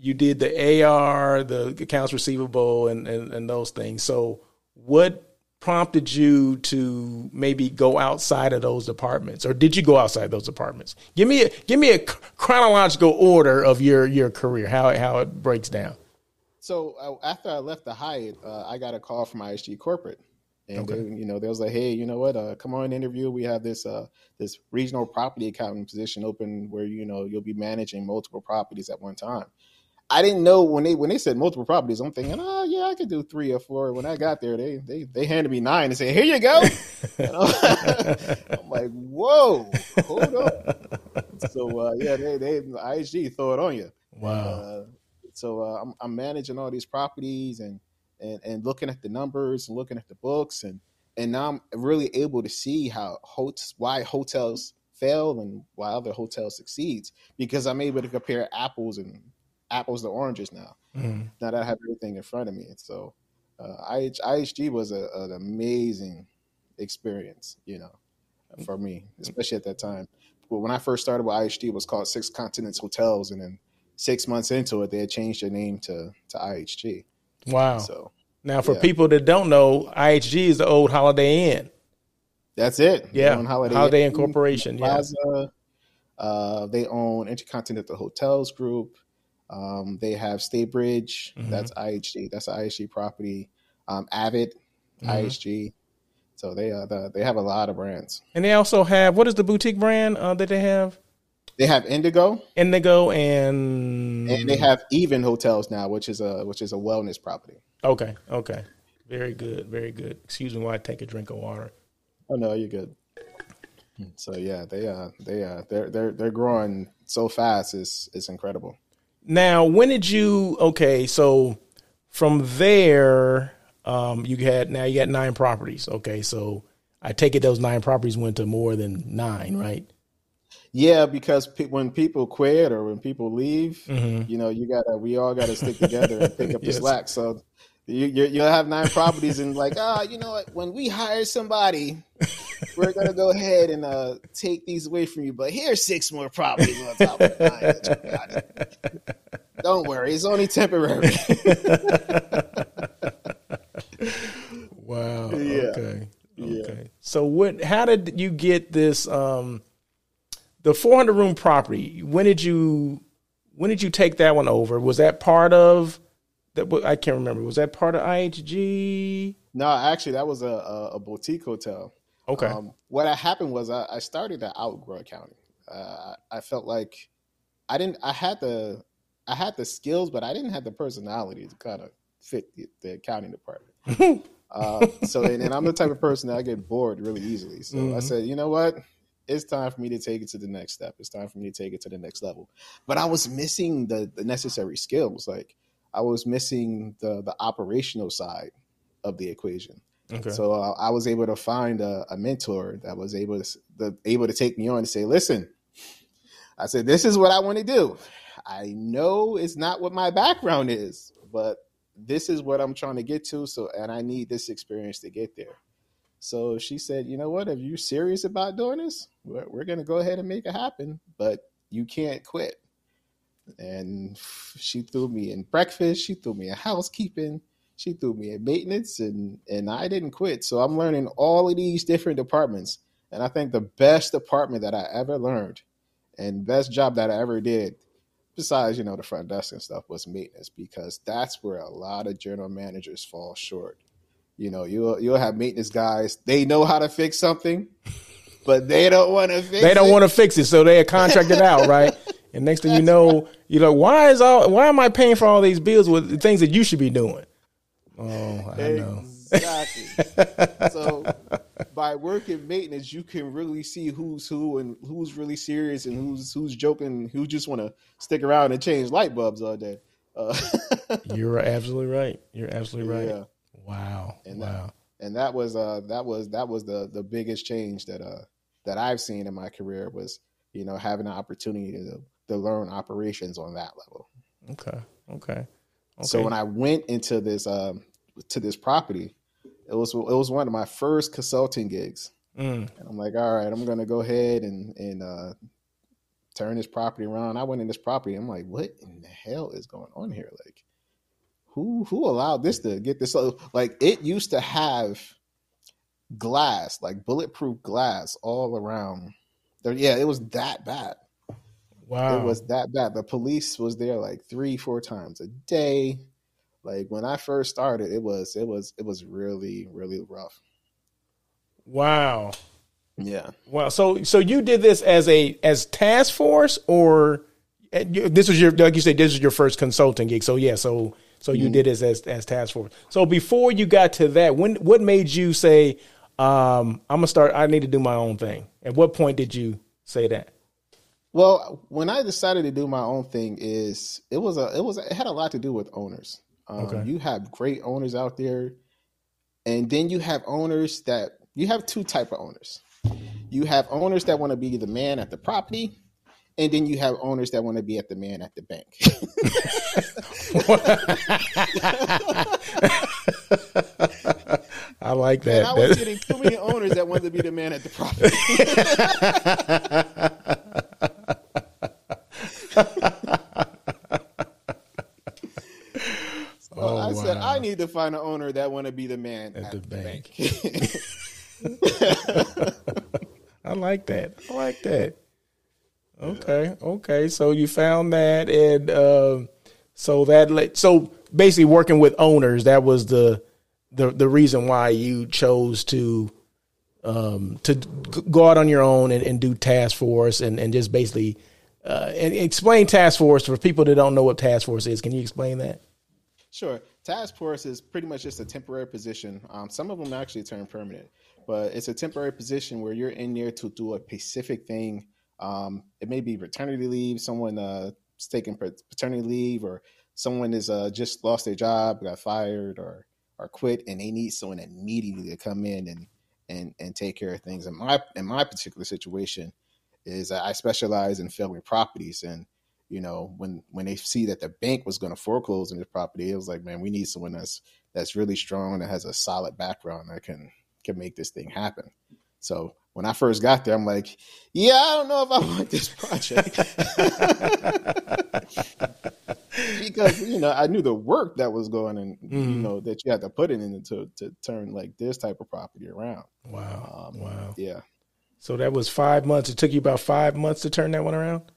you did the AR, the accounts receivable, and, and, and those things. So, what prompted you to maybe go outside of those departments, or did you go outside those departments? Give me a give me a chronological order of your your career, how how it breaks down. So uh, after I left the Hyatt, uh, I got a call from IHG corporate, and okay. they, you know, they was like, "Hey, you know what? Uh, come on, interview. We have this uh, this regional property accounting position open where you know you'll be managing multiple properties at one time." I didn't know when they when they said multiple properties. I'm thinking, oh yeah, I could do three or four. When I got there, they they they handed me nine and said, "Here you go." <laughs> <laughs> I'm like, "Whoa, hold up." So uh, yeah, they they IHG throw it on you. Wow. Uh, so uh, I'm, I'm managing all these properties and, and and looking at the numbers and looking at the books and and now I'm really able to see how hot- why hotels fail and why other hotels succeeds because I'm able to compare apples and apples to oranges now. Mm-hmm. Now that I have everything in front of me, so uh, IH, IHG was a, an amazing experience, you know, for me, especially at that time. But when I first started with IHG, it was called Six Continents Hotels, and then six months into it, they had changed their name to to IHG. Wow! So now, for yeah. people that don't know, IHG is the old Holiday Inn. That's it. Yeah, Holiday, Holiday Inn Corporation. Plaza. Yeah. Uh, they own Intercontinental Hotels Group. Um, they have Staybridge, mm-hmm. that's IHG, that's IHG property. Um, Avid, mm-hmm. IHG. So they uh, the, they have a lot of brands. And they also have what is the boutique brand uh, that they have? They have Indigo, Indigo, and and they have Even Hotels now, which is a which is a wellness property. Okay, okay, very good, very good. Excuse me while I take a drink of water. Oh no, you're good. So yeah, they uh they uh they're they're they're growing so fast. It's it's incredible. Now, when did you? Okay, so from there, um, you had now you got nine properties. Okay, so I take it those nine properties went to more than nine, right? Yeah, because pe- when people quit or when people leave, mm-hmm. you know, you gotta we all gotta stick together and pick up <laughs> yes. the slack. So you, you will have nine properties and like ah oh, you know what when we hire somebody we're gonna go ahead and uh, take these away from you but here's six more properties on top of nine don't worry it's only temporary <laughs> wow yeah. okay okay So what? How did you get this? Um, the 400 room property. When did you? When did you take that one over? Was that part of? That I can't remember. Was that part of IHG? No, actually, that was a, a, boutique hotel. Okay. Um, what happened was I, I started to outgrow accounting. Uh, I felt like I didn't. I had the I had the skills, but I didn't have the personality to kind of fit the, the accounting department. <laughs> uh, so, and, and, I'm the type of person that I get bored really easily. So mm-hmm. I said, you know what? It's time for me to take it to the next step. It's time for me to take it to the next level. But I was missing the the necessary skills. Like I was missing the the operational side of the equation. Okay. So uh, I was able to find a, a mentor that was able to the, able to take me on and say, "Listen," I said, "This is what I want to do. I know it's not what my background is, but this is what I'm trying to get to. So, and I need this experience to get there." So she said, "You know what? If you're serious about doing this, we're, we're going to go ahead and make it happen, but you can't quit." And she threw me in breakfast. She threw me in housekeeping she threw me in maintenance and and I didn't quit. So I'm learning all of these different departments. And I think the best department that I ever learned and best job that I ever did, besides, you know, the front desk and stuff, was maintenance because that's where a lot of general managers fall short. You know, you'll you'll have maintenance guys, they know how to fix something, but they don't want to fix They don't want to fix it, so they contract it out, right? <laughs> And next thing you know, you're like, why is all why am I paying for all these bills with things that you should be doing? Oh, I know. Exactly. <laughs> so by working maintenance, you can really see who's who and who's really serious and who's who's joking, who just want to stick around and change light bulbs all day. Uh, <laughs> You're absolutely right. You're absolutely right. Yeah. Wow. And wow. That, and that was uh that was that was the the biggest change that uh that I've seen in my career was you know having an opportunity to to learn operations on that level. Okay. Okay. Okay. So when I went into this um, to this property, it was it was one of my first consulting gigs. Mm. And I'm like, all right, I'm gonna go ahead and and uh, turn this property around. I went in this property. I'm like, what in the hell is going on here? Like, who who allowed this to get this? Like, it used to have glass, like bulletproof glass, all around. There, yeah, it was that bad. Wow, it was that bad. The police was there like three, four times a day. Like when I first started, it was it was it was really really rough. Wow. Yeah. Wow. So so you did this as a as task force or this was your like you said this was your first consulting gig. So yeah. So so you mm-hmm. did this as as task force. So before you got to that, when what made you say um, I'm gonna start? I need to do my own thing. At what point did you say that? Well, when I decided to do my own thing, is it was a it was it had a lot to do with owners. Um, okay. You have great owners out there, and then you have owners that you have two type of owners. You have owners that want to be the man at the property, and then you have owners that want to be at the man at the bank. <laughs> I like that. And I was <laughs> getting too many owners that wanted to be the man at the property. <laughs> Oh, I wow. said I need to find an owner that want to be the man at, at the, the, bank. bank. I like that. I like that. Okay, okay. So you found that, and uh, so that so basically working with owners. That was the the the reason why you chose to um, to go out on your own and, and do task force and and just basically uh, and explain task force for people that don't know what task force is. Can you explain that? Sure. Task force is pretty much just a temporary position. Um, some of them actually turn permanent, but it's a temporary position where you're in there to do a specific thing. Um, it may be paternity leave, someone uh, is taking paternity leave, or someone is uh, just lost their job, got fired, or or quit, and they need someone immediately to come in and and and take care of things. In my in my particular situation, is I specialize in failing properties and you know, when when they see that the bank was going to foreclose on this property, it was like, man, we need someone that's that's really strong that has a solid background that can can make this thing happen. So when I first got there, I'm like, yeah, I don't know if I <laughs> want this project. <laughs> because you know I knew the work that was going and you Mhm. know that you had to put it in to to turn like this type of property around. Wow. Um, wow. Yeah, So that was five months. It took you about five months to turn that one around?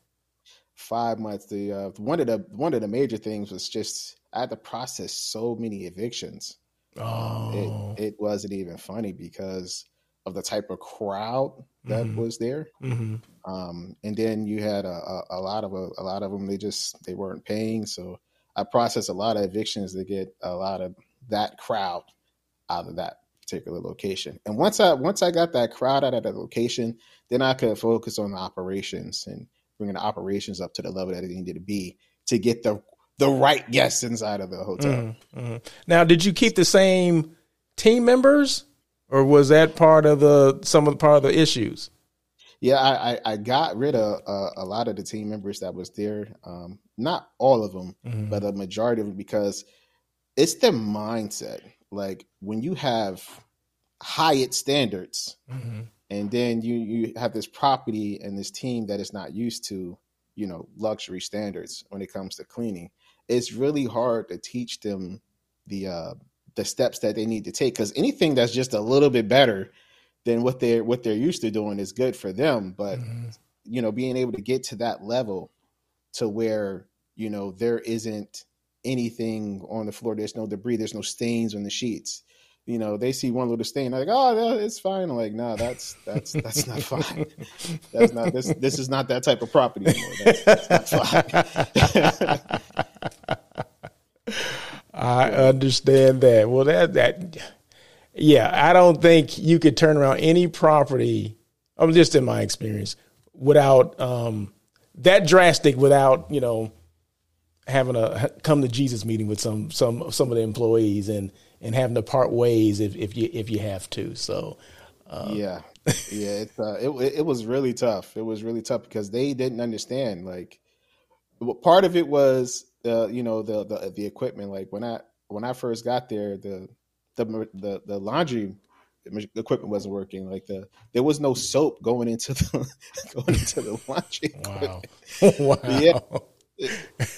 five months. The uh, one of the one of the major things was just I had to process so many evictions. Oh. It it wasn't even funny because of the type of crowd that Mhm. was there. hmm um, and then you had a, a, a lot of a, a lot of them they just they weren't paying so i processed a lot of evictions to get a lot of that crowd out of that particular location and once i once i got that crowd out of that location then i could focus on the operations and bringing the operations up to the level that it needed to be to get the the right guests inside of the hotel Mhm, mhm. Now, did you keep the same team members, or was that part of the some of the part of the issues? Yeah, I, I, I got rid of uh, a lot of the team members that was there. Um, not all of them, Mhm. but a majority of them because it's the mindset. Like when you have Hyatt standards, Mhm. and then you you have this property and this team that is not used to, you know, luxury standards when it comes to cleaning. It's really hard to teach them the uh, the steps that they need to take because anything that's just a little bit better than what they're what they're used to doing is good for them. But Mhm. you know, being able to get to that level to where, you know, there isn't anything on the floor, there's no debris, there's no stains on the sheets. You know, they see one little stain, like, oh, it's fine. I'm like, no, that's that's that's not <laughs> fine. That's not this. This is not that type of property anymore. That's, that's not fine. <laughs> I understand that. Well, that that yeah, I don't think you could turn around any property. I'm just in my experience without um, that drastic, without you know having a come to Jesus meeting with some some some of the employees and and having to part ways if if you if you have to. So yeah, yeah. It's uh, it it was really tough. It was really tough because they didn't understand. Like, part of it was the you know the the the equipment. Like when I when I first got there, the the the, the laundry equipment wasn't working. Like the there was no soap going into the <laughs> going into the laundry. <laughs> wow, <laughs> wow, Yeah.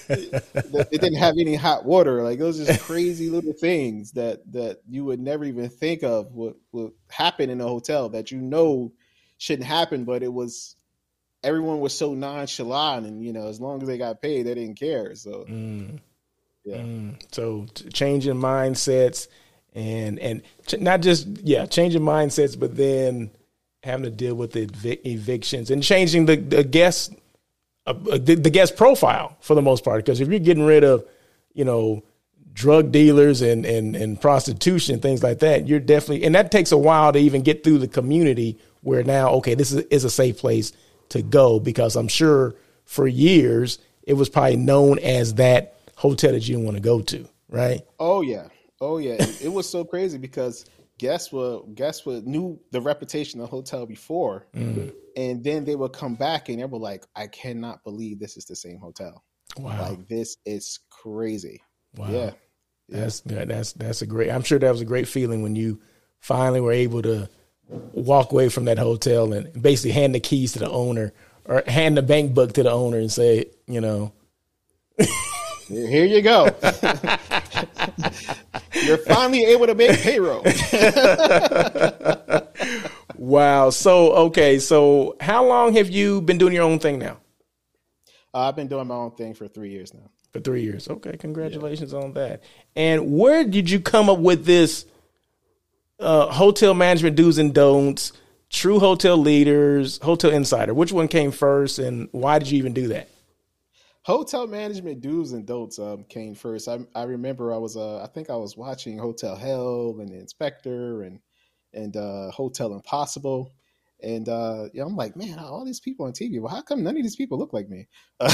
it didn't have any hot water. Like those just crazy little things that that you would never even think of would would happen in a hotel that you know shouldn't happen, but it was everyone was so nonchalant and you know as long as they got paid they didn't care. So Mm. yeah. Mm. So changing mindsets and and ch- not just yeah changing mindsets, but then having to deal with the evic- evictions and changing the the guest uh, uh, the, the guest profile for the most part. Because if you're getting rid of you know drug dealers and and and prostitution things like that, you're definitely and that takes a while to even get through the community where now okay this is is a safe place to go because I'm sure for years it was probably known as that hotel that you didn't want to go to, right? Oh yeah, oh yeah. It, was so crazy because guests were guests were knew the reputation of the hotel before, mm. and then they would come back and they were like, "I cannot believe this is the same hotel. Wow. Like this is crazy." Wow. Yeah, That's that, that's that's a great. I'm sure that was a great feeling when you finally were able to walk away from that hotel and basically hand the keys to the owner or hand the bank book to the owner and say, you know, <laughs> here you go. You're finally able to make payroll. <laughs> wow. So okay, so how long have you been doing your own thing now? Uh, I've been doing my own thing for three years now. For three years. Okay, congratulations on that. And where did you come up with this uh, hotel management do's and don'ts, true hotel leaders, hotel insider? Which one came first, and why did you even do that? Hotel management do's and don'ts um, came first. I, I remember I was uh, I think I was watching Hotel Hell and the Inspector and and uh, Hotel Impossible, and uh, yeah, I'm like, man, all these people on TV. Well, how come none of these people look like me? <laughs>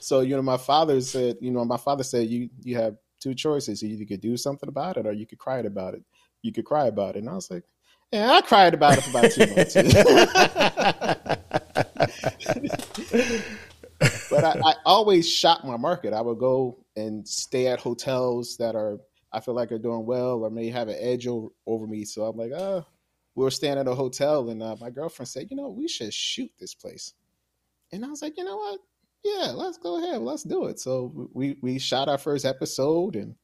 so you know, my father said, you know, my father said, you you have two choices. You could do something about it, or you could cry about it. You could cry about it, and I was like, yeah, I cried about it for about two months. <laughs> but I, I, always shop my market. I would go and stay at hotels that are I feel like are doing well or may have an edge over, over me. So I'm like, oh, we were staying at a hotel, and uh, my girlfriend said, you know, we should shoot this place. And I was like, you know what? Yeah, let's go ahead, let's do it. So we we shot our first episode and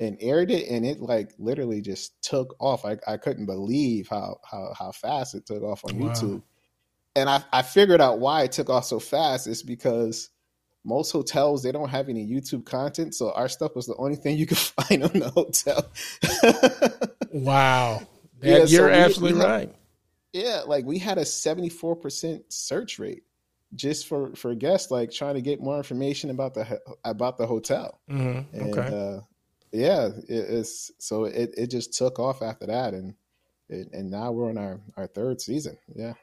and aired it, and it like literally just took off. I I couldn't believe how how how fast it took off on wow. YouTube. And I I figured out why it took off so fast is because most hotels they don't have any YouTube content, so our stuff was the only thing you could <laughs> find on the hotel. <laughs> wow, that, yeah, you're so we, absolutely we had, right. Yeah, like we had a seventy four percent search rate just for for guests like trying to get more information about the about the hotel. Mm-hmm. And, okay. Uh, yeah, it, it's so it it just took off after that, and it, and now we're on our our third season. Yeah.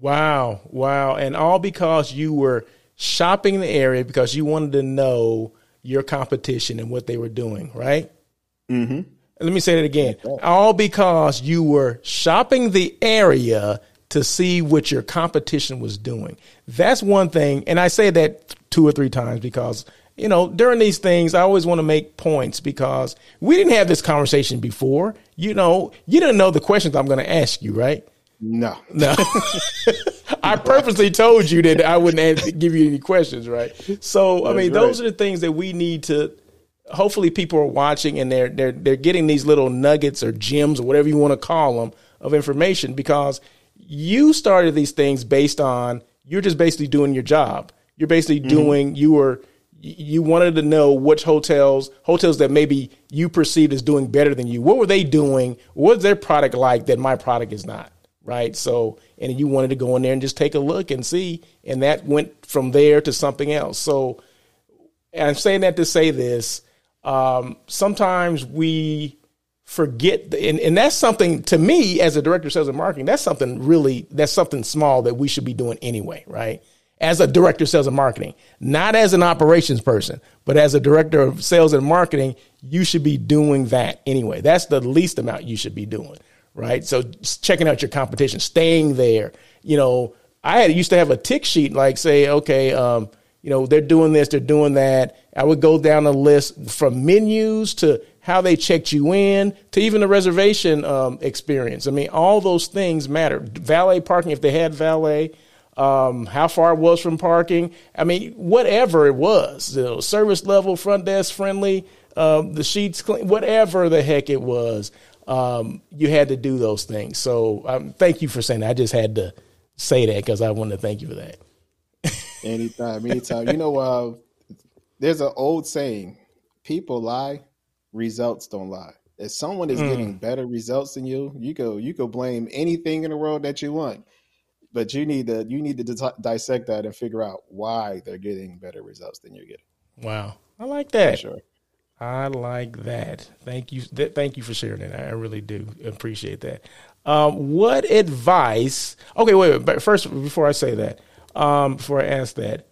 Wow! Wow! And all because you were shopping the area because you wanted to know your competition and what they were doing, right? Mm-hmm. Let me say that again. All because you were shopping the area to see what your competition was doing. That's one thing. And I say that two or three times because, you know, during these things, I always want to make points because we didn't have this conversation before. You know, you didn't know the questions I'm going to ask you, right? No. No. <laughs> I purposely told you that I wouldn't give you any questions, right? So, I mean, right. those are the things that we need to hopefully people are watching and they're they're they're getting these little nuggets or gems or whatever you want to call them of information because you started these things based on you're just basically doing your job. You're basically mm-hmm. doing you were you wanted to know which hotels hotels that maybe you perceived as doing better than you. What were they doing? What's their product like that my product is not? Right. So and you wanted to go in there and just take a look and see, and that went from there to something else. So I'm saying that to say this. Um, sometimes we forget and, and that's something to me as a director of sales and marketing that's something really that's something small that we should be doing anyway right? As a director of sales and marketing not as an operations person but as a director of sales and marketing you should be doing that anyway. That's the least amount you should be doing right? So checking out your competition staying there. You know i had used to have a tick sheet like say okay um, you know they're doing this they're doing that. I would go down the list from menus to how they checked you in, to even the reservation um, experience. I mean, all those things matter. Valet parking, if they had valet, um, how far it was from parking. I mean, whatever it was, you know, service level, front desk friendly, um, the sheets clean, whatever the heck it was, um, you had to do those things. So um, thank you for saying that. I just had to say that because I wanted to thank you for that. anytime, anytime. You know, uh, there's an old saying: people lie, results don't lie. If someone is mm. getting better results than you, you go you go blame anything in the world that you want, but you need to you need to dissect that and figure out why they're getting better results than you're getting. Wow, I like that. For sure. I like that. Thank you. Th- thank you for sharing that. I really do appreciate that. Um, what advice? Okay, wait, wait. But first, before I say that, um, before I ask that,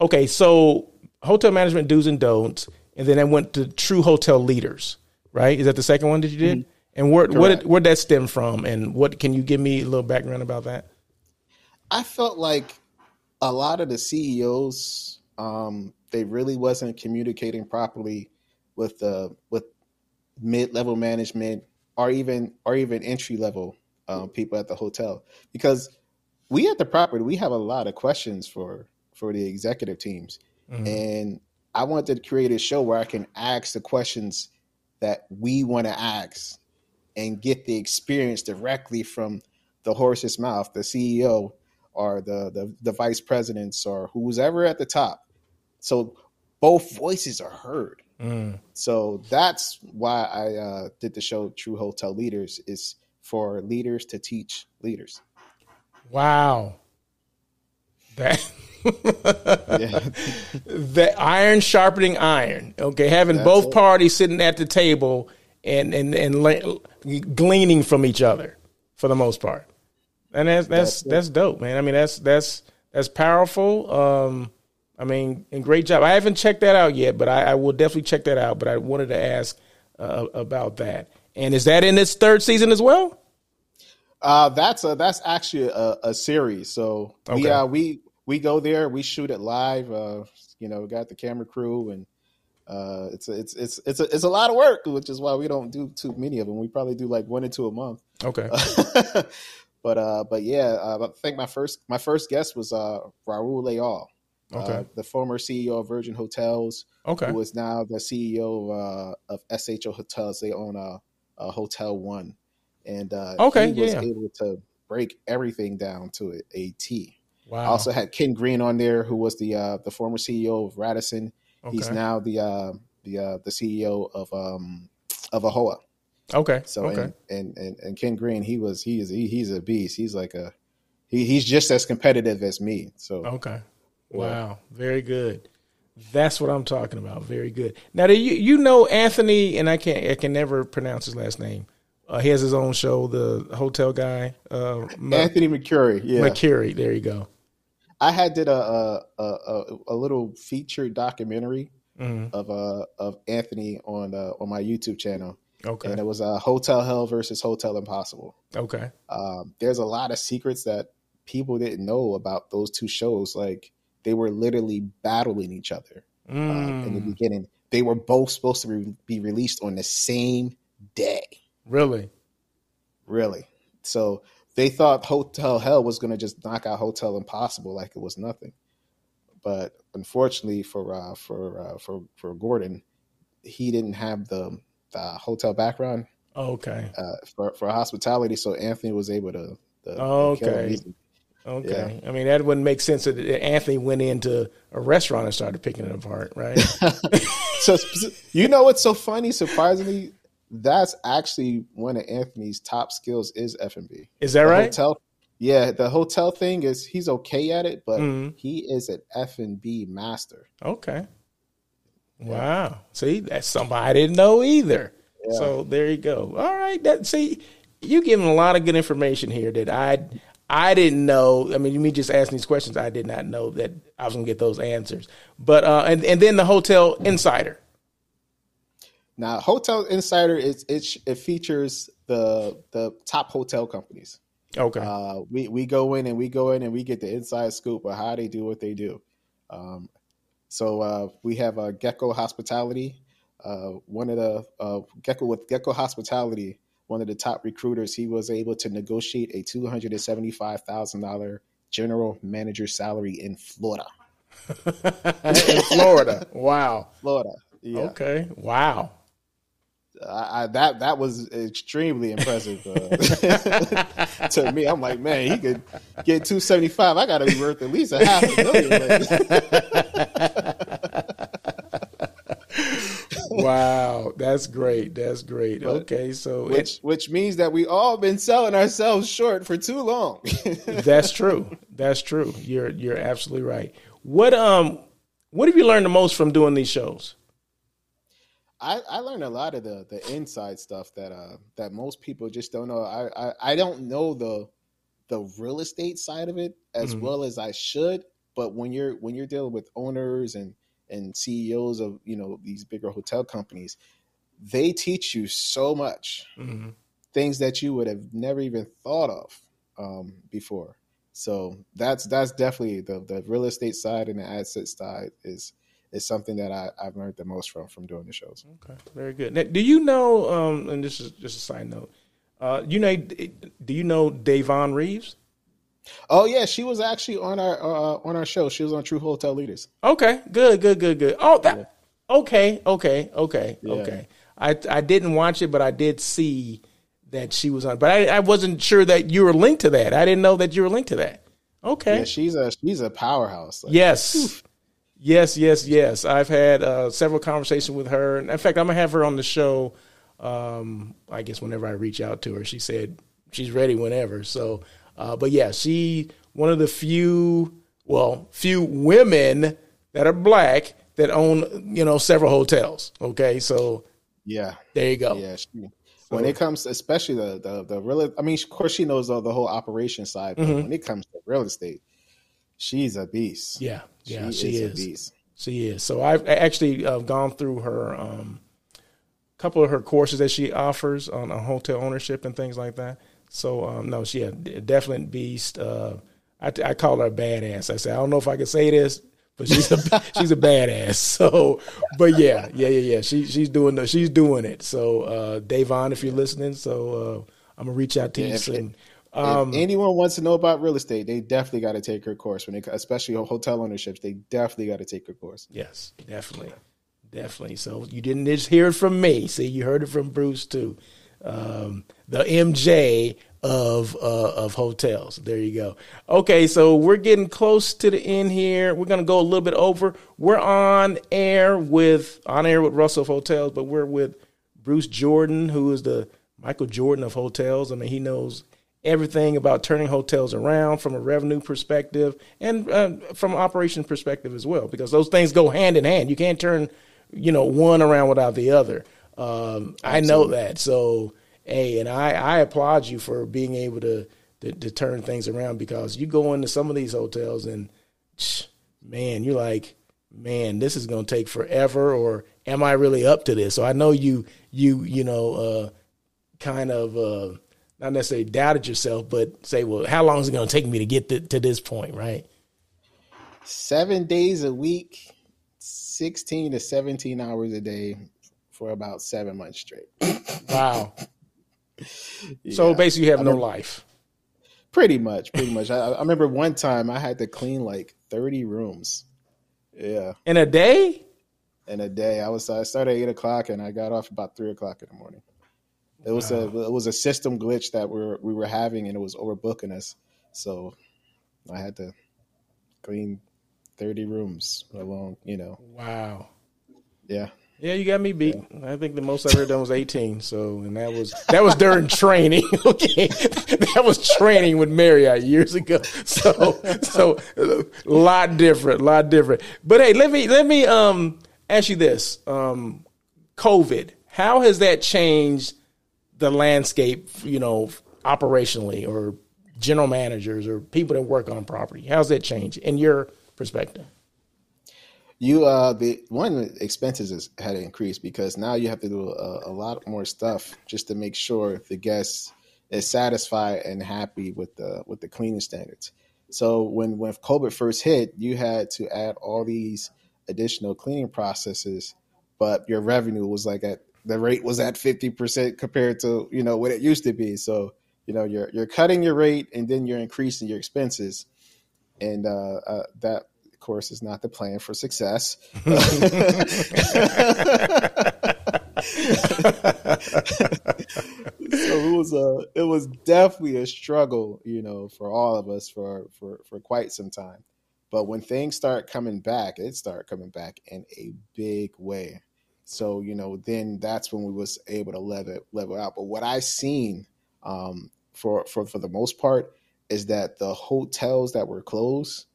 okay. So, hotel management do's and don'ts and then I went to True Hotel Leaders. Right? Is that the second one that you did? Mm-hmm. And where what where that stem from? And what can you give me a little background about that? I felt like a lot of the CEOs um, they really wasn't communicating properly with the with mid level management or even or even entry level um, people at the hotel because we at the property we have a lot of questions for for the executive teams mm-hmm. and I wanted to create a show where I can ask the questions that we want to ask and get the experience directly from the horse's mouth, the CEO or the, the, the vice presidents or who's ever at the top. So both voices are heard. Mm. So that's why I uh, did the show True Hotel Leaders is for leaders to teach leaders. Wow. That <laughs> <laughs> the iron sharpening iron. Okay, having That's both it. parties sitting at the table and and and le- gleaning from each other for the most part. And that's that's that's, that's dope, man. I mean, that's that's that's powerful. Um, I mean, and great job. I haven't checked that out yet, but I, I will definitely check that out. But I wanted to ask uh, about that. And is that in its third season as well? Uh, that's a that's actually a, a series. So okay. we uh, we we go there, we shoot it live. Uh, you know, got the camera crew, and uh, it's a, it's it's it's a, it's a lot of work, which is why we don't do too many of them. We probably do like one or two a month. Okay. <laughs> but uh, but yeah, uh, I think my first my first guest was uh Raul Leal. Okay. uh, the former CEO of Virgin Hotels, Okay. who is now the CEO of, uh, of SHO Hotels. They own a, a Hotel One, and uh, Okay, he was yeah. able to break everything down to a T. Wow. I also had Ken Greene on there, who was the uh, the former CEO of Radisson. He's now the uh, the uh, the CEO of um, of AAHOA. okay. So okay. and, and and and Ken Greene, he was he is he, he's a beast. He's like a he, he's just as competitive as me. So Okay. Wow. Very good. That's what I'm talking about. Very good. Now, do you you know Anthony, and I can't I can never pronounce his last name. Uh, he has his own show, the hotel guy, uh, Anthony McCurry, yeah, McCurry. There you go. I had did a a, a a a little featured documentary Mhm. of uh of Anthony on uh, on my YouTube channel, Okay. and it was uh, Hotel Hell versus Hotel Impossible. Okay. um, there's a lot of secrets that people didn't know about those two shows. Like they were literally battling each other um, in the Mm, beginning. They were both supposed to re- be released on the same day, really? really. So they thought Hotel Hell was going to just knock out Hotel Impossible like it was nothing. But unfortunately for uh, for uh, for for Gordon, he didn't have the, the hotel background Okay. uh, for for hospitality. So Anthony was able to. to kill Okay. Okay. I mean, that wouldn't make sense that Anthony went into a restaurant and started picking it apart, right? <laughs> so you know what's so funny? Surprisingly, that's actually one of Anthony's top skills is F and B. Is that The right? Hotel, yeah, the hotel thing is he's okay at it, but Mhm. he is an F and B master. Okay. Wow. See, that's somebody I didn't know either. Yeah. So there you go. All right. That see, you giving a lot of good information here that I I didn't know. I mean, me just asking these questions, I did not know that I was gonna get those answers. But uh and, and then the hotel insider. Now, Hotel Insider is it, it features the the top hotel companies. Okay. Uh, we we go in and we go in and we get the inside scoop of how they do what they do. Um, so uh, we have uh, Gecko Hospitality, uh, one of the uh, Gecko with Gecko Hospitality, one of the top recruiters. He was able to negotiate a two hundred and seventy five thousand dollar general manager salary in Florida. <laughs> in Florida. Wow. Florida, yeah. Okay. Wow. I, I, that that was extremely impressive uh, <laughs> to me. I'm like, man, he could get 275. I got to be worth at least a half a million. <laughs> Wow. That's great. That's great. But- Okay. So it, which which means that we all been selling ourselves short for too long. <laughs> That's true. That's true. You're you're absolutely right. What um what have you learned the most from doing these shows? I, I learned a lot of the the inside stuff that uh that most people just don't know. I I, I don't know the the real estate side of it as Mhm. well as I should. But when you're when you're dealing with owners and and CEOs of you know these bigger hotel companies, they teach you so much Mm-hmm. things that you would have never even thought of um, before. So that's that's definitely the the real estate side and the asset side is is something that I, I've learned the most from from doing the shows. Okay, very good. Now, do you know? Um, and this is just a side note. Uh, you know, do you know Davonne Reaves? Oh yeah, she was actually on our uh, on our show. She was on True Hotel Leaders. Okay, good, good, good, good. Oh, that. Okay, okay, okay, Yeah. okay. I I didn't watch it, but I did see that she was on. But I, I wasn't sure that you were linked to that. I didn't know that you were linked to that. Okay. Yeah, she's a she's a powerhouse. Like, Yes. Yes, yes, yes. I've had uh, several conversations with her. In fact, I'm gonna have her on the show. Um, I guess whenever I reach out to her, she said she's ready whenever. So, uh, but yeah, she one of the few, well, few women that are black that own you know several hotels. Okay, so yeah, there you go. yeah. She, when it comes, especially the the the real, I mean, of course, she knows the, the whole operation side. But Mhm. when it comes to real estate, she's a beast. Yeah, yeah, she, she is, is. a beast. She is. So I've actually uh, gone through her um, couple of her courses that she offers on, on hotel ownership and things like that. So um, no, she a definitely beast. Uh, I, I call her a badass. I say I don't know if I can say this, but she's a <laughs> she's a badass. So, but yeah, yeah, yeah, yeah. She she's doing the, she's doing it. So uh, Davonne, if you're listening, so uh, I'm gonna reach out to Yeah, you if- soon. Um, if anyone wants to know about real estate, they definitely got to take her course. When it, especially hotel ownerships, they definitely got to take her course. Yes, definitely, definitely. So you didn't just hear it from me. See, you heard it from Bruce too. Um, the MJ of uh, of hotels. There you go. Okay, so we're getting close to the end here. We're gonna go a little bit over. We're on air with on air with Russell of Hotels, but we're with Bruce Jordan, who is the Michael Jordan of hotels. I mean, he knows everything about turning hotels around from a revenue perspective and uh, from an operation perspective as well, because those things go hand in hand. You can't turn, you know, one around without the other. Um, I know that. So, hey, and I, I applaud you for being able to, to, to turn things around because you go into some of these hotels and, man, you're like, man, this is going to take forever, or am I really up to this? So I know you, you, you know, uh, kind of. Uh, not necessarily doubted yourself, but say, well, how long is it going to take me to get to, to this point, right? Seven days a week, 16 to 17 hours a day for about seven months straight. wow. <laughs> Yeah. So basically, you have no life. Pretty much, pretty much. I, I remember one time I had to clean like 30 rooms. Yeah. In a day? In a day. I was I started at eight o'clock and I got off about three o'clock in the morning. It was wow. a it was a system glitch that we were we were having, and it was overbooking us. So I had to clean thirty rooms alone. You know. Wow. Yeah. Yeah, you got me beat. Yeah. I think the most I've ever done was eighteen. So, and that was that was during <laughs> training. <laughs> okay, that was training with Marriott years ago. So, so a lot different, a lot different. But hey, let me let me um ask you this: um, COVID. How has that changed the landscape, you know, operationally or general managers or people that work on property? How's that change in your perspective? You uh the one expenses has had to increase because now you have to do a, a lot more stuff just to make sure the guest is satisfied and happy with the with the cleaning standards. So when when COVID first hit, you had to add all these additional cleaning processes, but your revenue was like at the rate was at 50% compared to, you know, what it used to be. So, you know, you're, you're cutting your rate and then you're increasing your expenses. And uh, uh, that, of course, is not the plan for success. <laughs> so it was a, it was definitely a struggle, you know, for all of us for, for, for quite some time. But when things start coming back, it start coming back in a big way. So you know, then that's when we was able to level level out. But what I seen um, for for for the most part is that the hotels that were closed,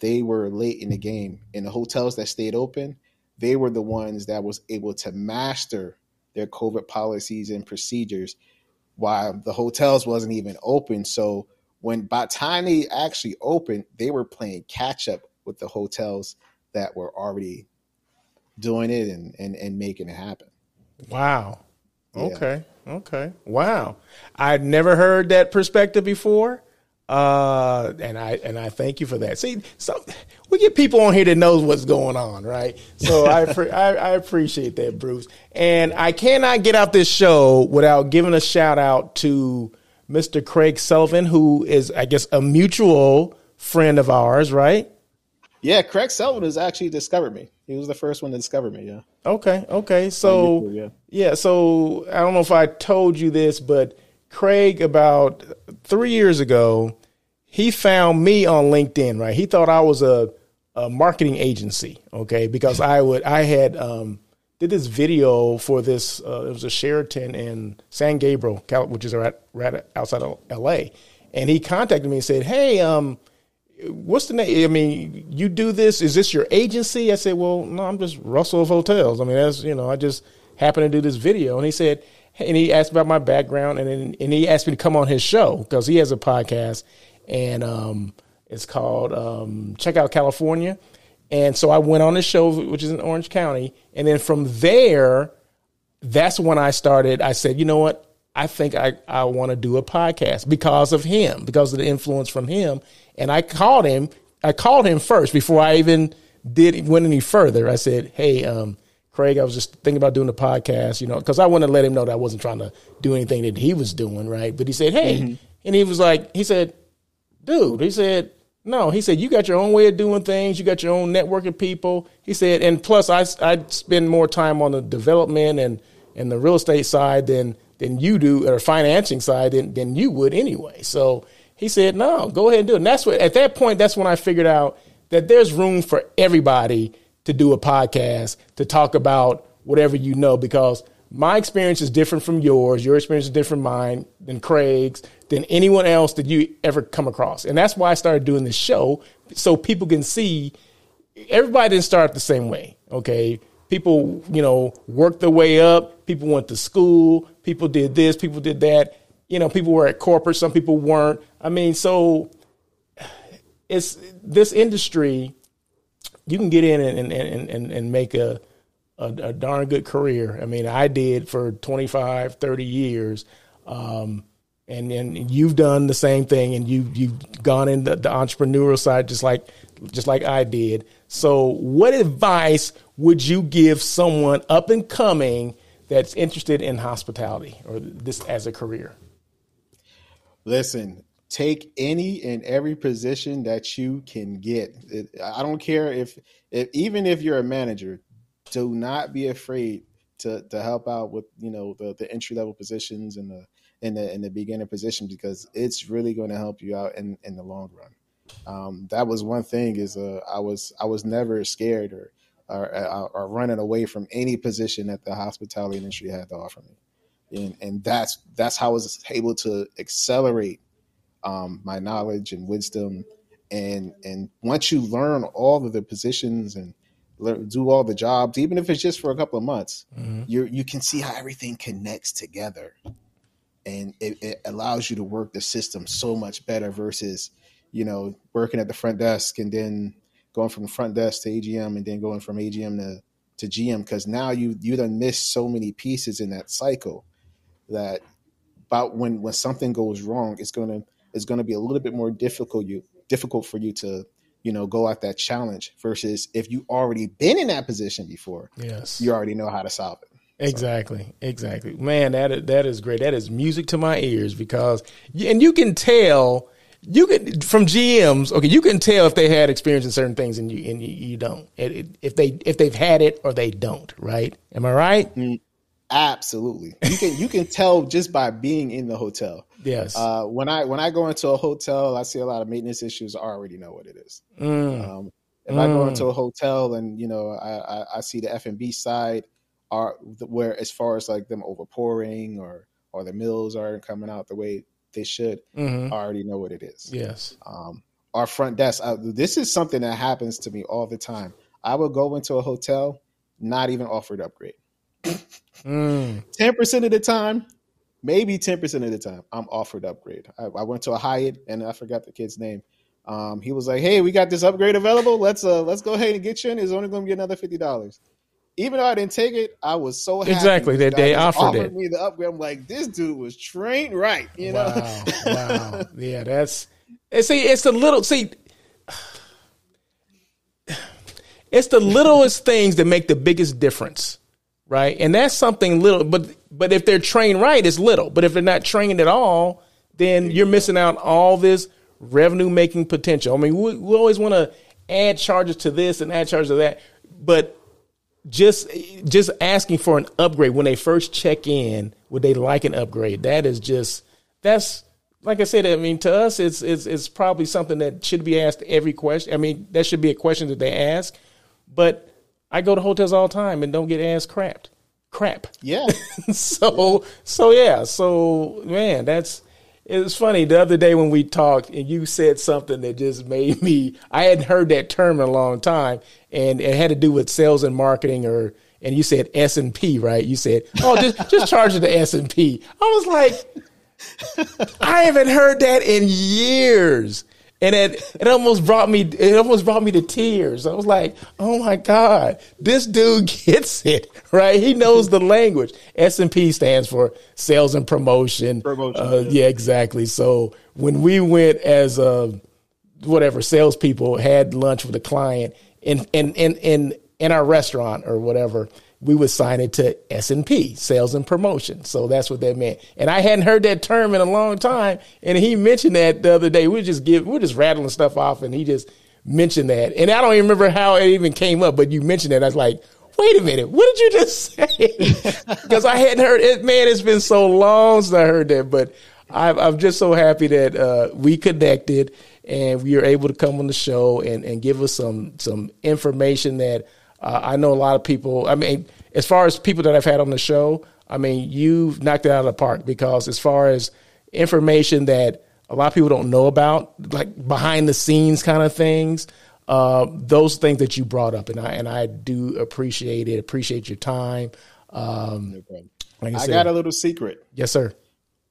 they were late in the game, and the hotels that stayed open, they were the ones that was able to master their COVID policies and procedures, while the hotels wasn't even open. So when by time they actually opened, they were playing catch up with the hotels that were already doing it and and, and making it happen. Wow. Okay. Yeah. Okay. Wow. I'd never heard that perspective before. Uh, and I and I thank you for that. See, so we get people on here that knows what's going on, right? So I, <laughs> I, I appreciate that, Bruce. And I cannot get out this show without giving a shout out to Mr. Craig Sullivan, who is, I guess, a mutual friend of ours, right? Yeah, Craig Sullivan has actually discovered me. He was the first one to discover me. Yeah. Okay. Okay. So YouTube, yeah. yeah. So I don't know if I told you this, but Craig about three years ago, he found me on LinkedIn. Right. He thought I was a, a marketing agency. Okay, because I would I had um, did this video for this. Uh, it was a Sheraton in San Gabriel, which is right right outside of L.A. And he contacted me and said, "Hey, um." What's the name? I mean, you do this. Is this your agency? I said, well, no, I'm just Russell of Hotels. I mean, that's, you know, I just happen to do this video. And he said, and he asked about my background and then, and he asked me to come on his show because he has a podcast and, um, it's called, um, Check Out California. And so I went on his show, which is in Orange County. And then from there, that's when I started. I said, you know what? I think I, I want to do a podcast because of him, because of the influence from him. And I called him. I called him first before I even did went any further. I said, "Hey, um, Craig, I was just thinking about doing a podcast, you know, because I wanted to let him know that I wasn't trying to do anything that he was doing, right? But he said, "Hey, mm-hmm. And he was like, he said, dude, he said, no, he said, you got your own way of doing things. You got your own network of people. He said, and plus I, I spend more time on the development and, and the real estate side than, than you do or financing side than, than you would anyway. So he said, no, go ahead and do it. And that's what, at that point, that's when I figured out that there's room for everybody to do a podcast to talk about whatever you know because my experience is different from yours. Your experience is different from mine, than Craig's, than anyone else that you ever come across. And that's why I started doing this show so people can see everybody didn't start the same way. Okay. People, you know, worked their way up. People went to school. People did this. People did that. You know, people were at corporate. Some people weren't. I mean, so it's this industry. You can get in and and and, and make a a, a, darn good career. I mean, I did for 25, 30 years. Um, and, and you've done the same thing and you, you've gone in the, the entrepreneurial side just like, just like I did. So what advice would you give someone up and coming that's interested in hospitality or this as a career? Listen, take any and every position that you can get. It, I don't care if, if even if you're a manager, do not be afraid to to help out with you know the, the entry level positions and the in the in the beginner position because it's really going to help you out in in the long run. Um, that was one thing is uh, I was I was never scared or, or or running away from any position that the hospitality industry had to offer me, and and that's that's how I was able to accelerate um, my knowledge and wisdom, and and once you learn all of the positions and do all the jobs, even if it's just for a couple of months, mm-hmm. you you can see how everything connects together, and it, it, allows you to work the system so much better versus, you know, working at the front desk and then going from the front desk to AGM and then going from AGM to to GM because now you you done missed so many pieces in that cycle that about when when something goes wrong, it's gonna it's gonna be a little bit more difficult you difficult for you to you know, go at that challenge versus if you already been in that position before, yes, you already know how to solve it. Exactly, exactly. Man, that that is great. That is music to my ears because, and you can tell, you can from GMs. Okay, you can tell if they had experience in certain things and you and you, you don't. if they if they've had it or they don't. Right? Am I right? Mm, absolutely. You can you can tell just by being in the hotel. Yes. Uh, when I when I go into a hotel, I see a lot of maintenance issues. I already know what it is. Mm. Um, if mm. I go into a mm. hotel and you know I, I, I see the F and B side, are where as far as like them overpouring or or the mills aren't coming out the way they should, mm-hmm. Already know what it is. Yes. Um, our front desk. Uh, this is something that happens to me all the time. I will go into a hotel, not even offered upgrade. Mm. Ten mm. percent of the time, maybe 10% of the time i'm offered upgrade I, I, went to a hyatt and i forgot the kid's name um, he was like hey we got this upgrade available let's uh let's go ahead and get you in it's only going to be another $50 even though i didn't take it i was so happy exactly that they offered, offered it me the upgrade i'm like this dude was trained right you know wow, wow. <laughs> yeah that's see it's the little see it's the littlest <laughs> things that make the biggest difference right? And that's something little, but but if they're trained right, it's little. But if they're not trained at all, then you're missing out all this revenue making potential. I mean, we, we always want to add charges to this and add charges to that, but just just asking for an upgrade when they first check in, would they like an upgrade? That is just that's like I said. I mean, to us, it's it's it's probably something that should be asked every question. I mean, that should be a question that they ask, but I go to hotels all the time and don't get asked crap. Crap. Yeah. <laughs> so so yeah. So man, that's it was funny the other day when we talked and you said something that just made me I hadn't heard that term in a long time and it had to do with sales and marketing or and you said S and P, right? You said, "Oh, just <laughs> just charge it to S and P." I was like, I haven't heard that in years and it it almost brought me it almost brought me to tears. I was like, "Oh my god, this dude <laughs> gets it right. He knows the language." S and P stands for sales and promotion. Promotion, uh, yeah. yeah. exactly. So when we went as uh, whatever salespeople had lunch with a client in in in in in our restaurant or whatever, we would sign it to S and P, sales and promotion. So that's what that meant. And I hadn't heard that term in a long time. And he mentioned that the other day. We just give, we're just rattling stuff off, and he just mentioned that. And I don't even remember how it even came up, but you mentioned it. I was like, wait a minute, what did you just <laughs> say? <laughs> Because I hadn't heard it. Man, it's been so long since I heard that. But I'm, I'm just so happy that uh, we connected and we were able to come on the show and, and give us some some information that uh, I know a lot of people. I mean, as far as people that I've had on the show, I mean, you've knocked it out of the park because as far as information that a lot of people don't know about, like behind the scenes kind of things, uh, those things that you brought up, and I and I do appreciate it. Appreciate your time. Um, no. Like I, I said, got a little secret. Yes, sir.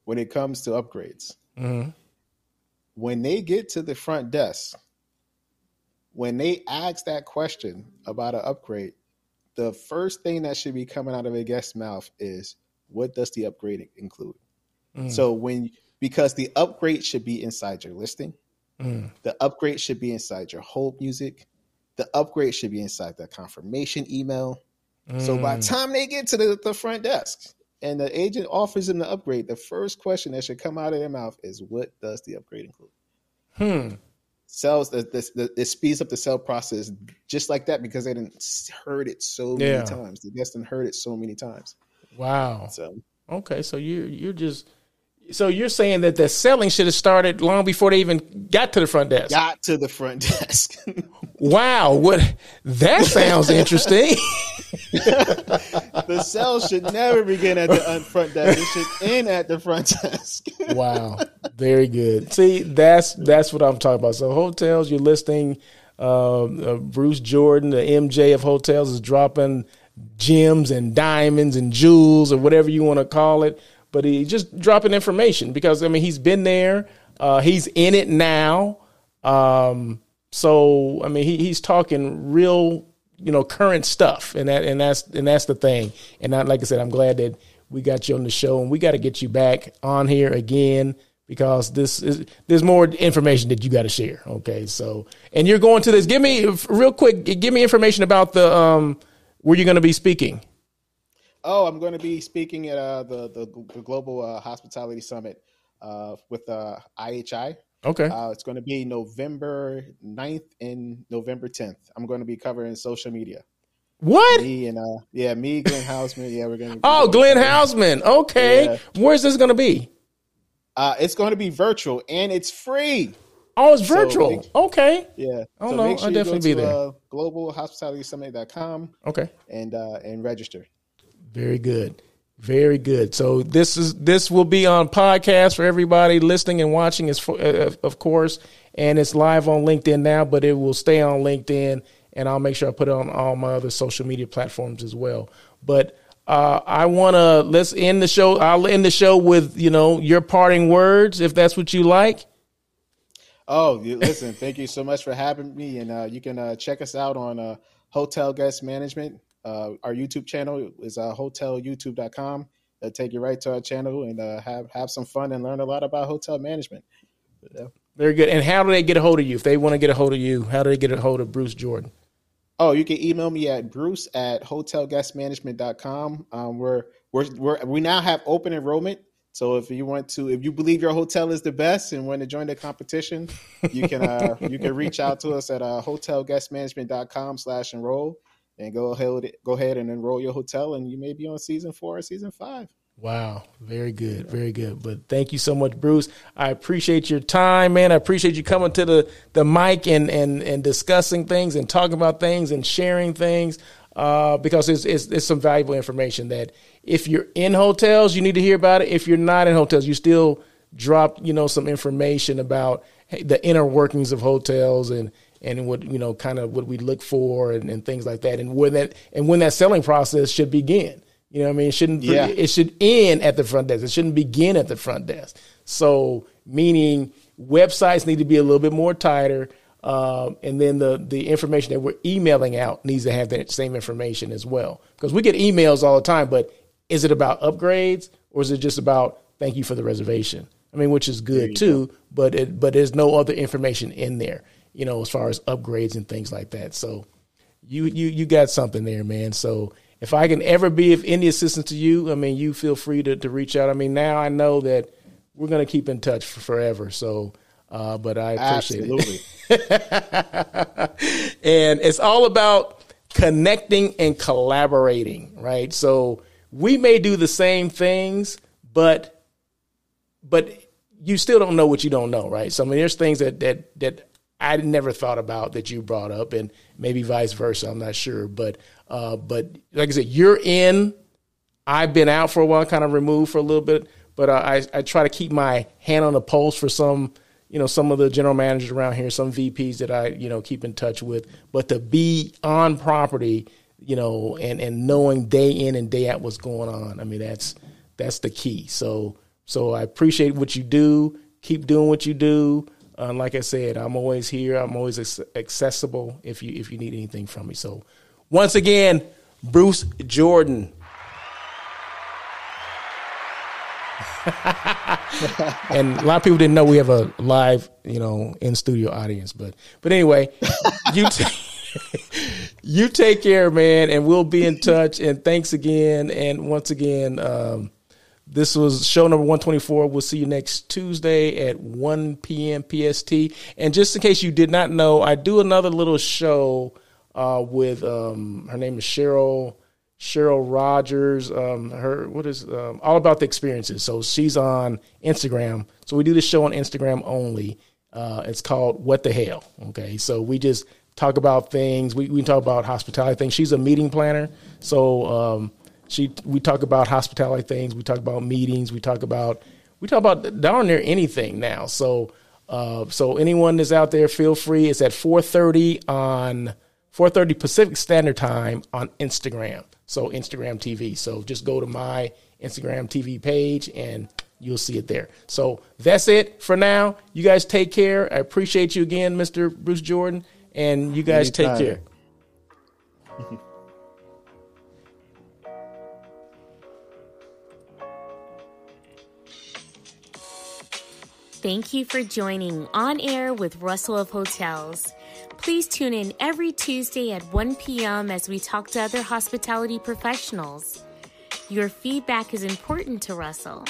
When it comes to upgrades, mm-hmm. when they get to the front desk, when they ask that question about an upgrade, the first thing that should be coming out of a guest's mouth is, "What does the upgrade include?" Mm. So when because the upgrade should be inside your listing, mm. the upgrade should be inside your hold music, the upgrade should be inside the confirmation email. Mm. So by the mm. time they get to the, the front desk and the agent offers them the upgrade, the first question that should come out of their mouth is, "What does the upgrade include?" Hmm sells the, the, the, it speeds up the sell process just like that because they didn't heard it so many yeah. times. The guest didn't heard it so many times. Wow. So okay, so you you're just so you're saying that the selling should have started long before they even got to the front desk. Got to the front desk. <laughs> wow, what that sounds interesting. <laughs> the sell should never begin at the front desk. It should end at the front desk. <laughs> wow, very good. See, that's that's what I'm talking about. So hotels, you're listing. Uh, uh, Bruce Jordan, the MJ of hotels, is dropping gems and diamonds and jewels or whatever you want to call it but he just dropping information because I mean he's been there, uh, he's in it now. Um, so I mean he, he's talking real, you know, current stuff, and that and that's and that's the thing. And I, like I said, I'm glad that we got you on the show, and we got to get you back on here again because this is there's more information that you got to share. Okay, so and you're going to this. Give me real quick. Give me information about the um where you're going to be speaking. Oh, I'm going to be speaking at uh, the, the, the Global uh, Hospitality Summit uh, with uh, IHG. Okay. Uh, it's going to be November 9th and November 10th. I'm going to be covering social media. What? Me and uh, yeah, me, Glenn Haussman. Yeah, we're going to. oh, Glenn Haussman. Okay. Yeah. Where's this going to be? Uh, it's going to be virtual and it's free. Oh, it's virtual. So make, okay. Yeah. Oh so no, sure I'll definitely be there. Uh, globalhospitalitysummit.com. Okay. And uh, and register. Very good. Very good. So this is this will be on podcast for everybody listening and watching, is uh, of course, and it's live on LinkedIn now, but it will stay on LinkedIn, and I'll make sure I put it on all my other social media platforms as well. But uh, I want to let's end the show. I'll end the show with you know your parting words, if that's what you like. Oh, listen! thank you so much for having me, and uh, you can uh, check us out on uh, Hotel Guest Management uh, our YouTube channel is uh, hotelyoutube.com. They'll take you right to our channel and uh, have have some fun and learn a lot about hotel management. Yeah. Very good. And how do they get a hold of you? If they want to get a hold of you, how do they get a hold of Bruce Jordan? Oh, you can email me at bruce at hotelguestmanagement.com. Um, we're, we're, we're, we now have open enrollment. So if you want to, if you believe your hotel is the best and want to join the competition, you can uh, you can reach out to us at uh, hotelguestmanagement.com slash enroll and go ahead go ahead and enroll your hotel and you may be on season four or season five. Wow. Very good. Very good. But thank you so much bruce. I appreciate your time man. I appreciate you coming to the the mic and and and discussing things and talking about things and sharing things uh, because it's, it's, it's some valuable information that if you're in hotels you need to hear about it. If you're not in hotels you still drop you know some information about the inner workings of hotels and and what you know kind of what we look for and, and, things like that and when that and when that selling process should begin. You know what i mean? It shouldn't yeah. it should end at the front desk. It shouldn't begin at the front desk. So meaning websites need to be a little bit more tighter uh, and then the the information that we're emailing out needs to have that same information as well. Because we get emails all the time but is it about upgrades or is it just about thank you for the reservation? I mean which is good too go. but it but there's no other information in there you know, as far as upgrades and things like that. So you you you got something there, man. So if I can ever be of any assistance to you, I mean, you feel free to, to reach out. I mean, now I know that we're going to keep in touch for forever. So, uh, but I appreciate Absolutely. it. <laughs> and it's all about connecting and collaborating, right? So we may do the same things, but but you still don't know what you don't know, right? So I mean, there's things that that that I never thought about that you brought up, and maybe vice versa. I'm not sure, but uh, but like I said, you're in. I've been out for a while, kind of removed for a little bit, but uh, I I try to keep my hand on the pulse for some you know some of the general managers around here, some VPs that I you know keep in touch with. But to be on property, you know, and and knowing day in and day out what's going on, I mean that's that's the key. So so I appreciate what you do. Keep doing what you do. Uh, like I said, I'm always here. I'm always accessible if you if you need anything from me. So once again, Bruce Jordan. <laughs> and a lot of people didn't know we have a live, you know, in studio audience. But but anyway, <laughs> you t- <laughs> you take care, man, and we'll be in touch. And thanks again. And once again, um, this was show number 124. We'll see you next Tuesday at 1 p.m. PST. And just in case you did not know, I do another little show uh, with um, her name is Cheryl Cheryl Rogers. Um, her what is um, all about the experiences. So she's on Instagram. So we do this show on Instagram only. Uh, it's called What the Hell. Okay, so we just talk about things. We we talk about hospitality things. She's a meeting planner. So um, she we talk about hospitality things. We talk about meetings. We talk about we talk about darn near anything now. So uh, so anyone that's out there, feel free. It's at four thirty on four thirty Pacific Standard Time on Instagram so Instagram TV. So just go to my Instagram TV page and you'll see it there. So that's it for now. You guys take care. I appreciate you again, Mr. Bruce Jordan, and you guys Anytime. take care. <laughs> Thank you for joining On Air with Russell of Hotels. Please tune in every Tuesday at 1 p.m. as we talk to other hospitality professionals. Your feedback is important to Russell.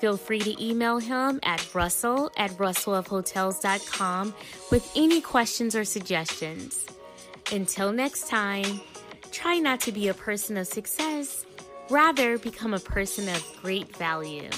Feel free to email him at russell at russellofhotels.com with any questions or suggestions. Until next time, try not to be a person of success, rather, become a person of great value.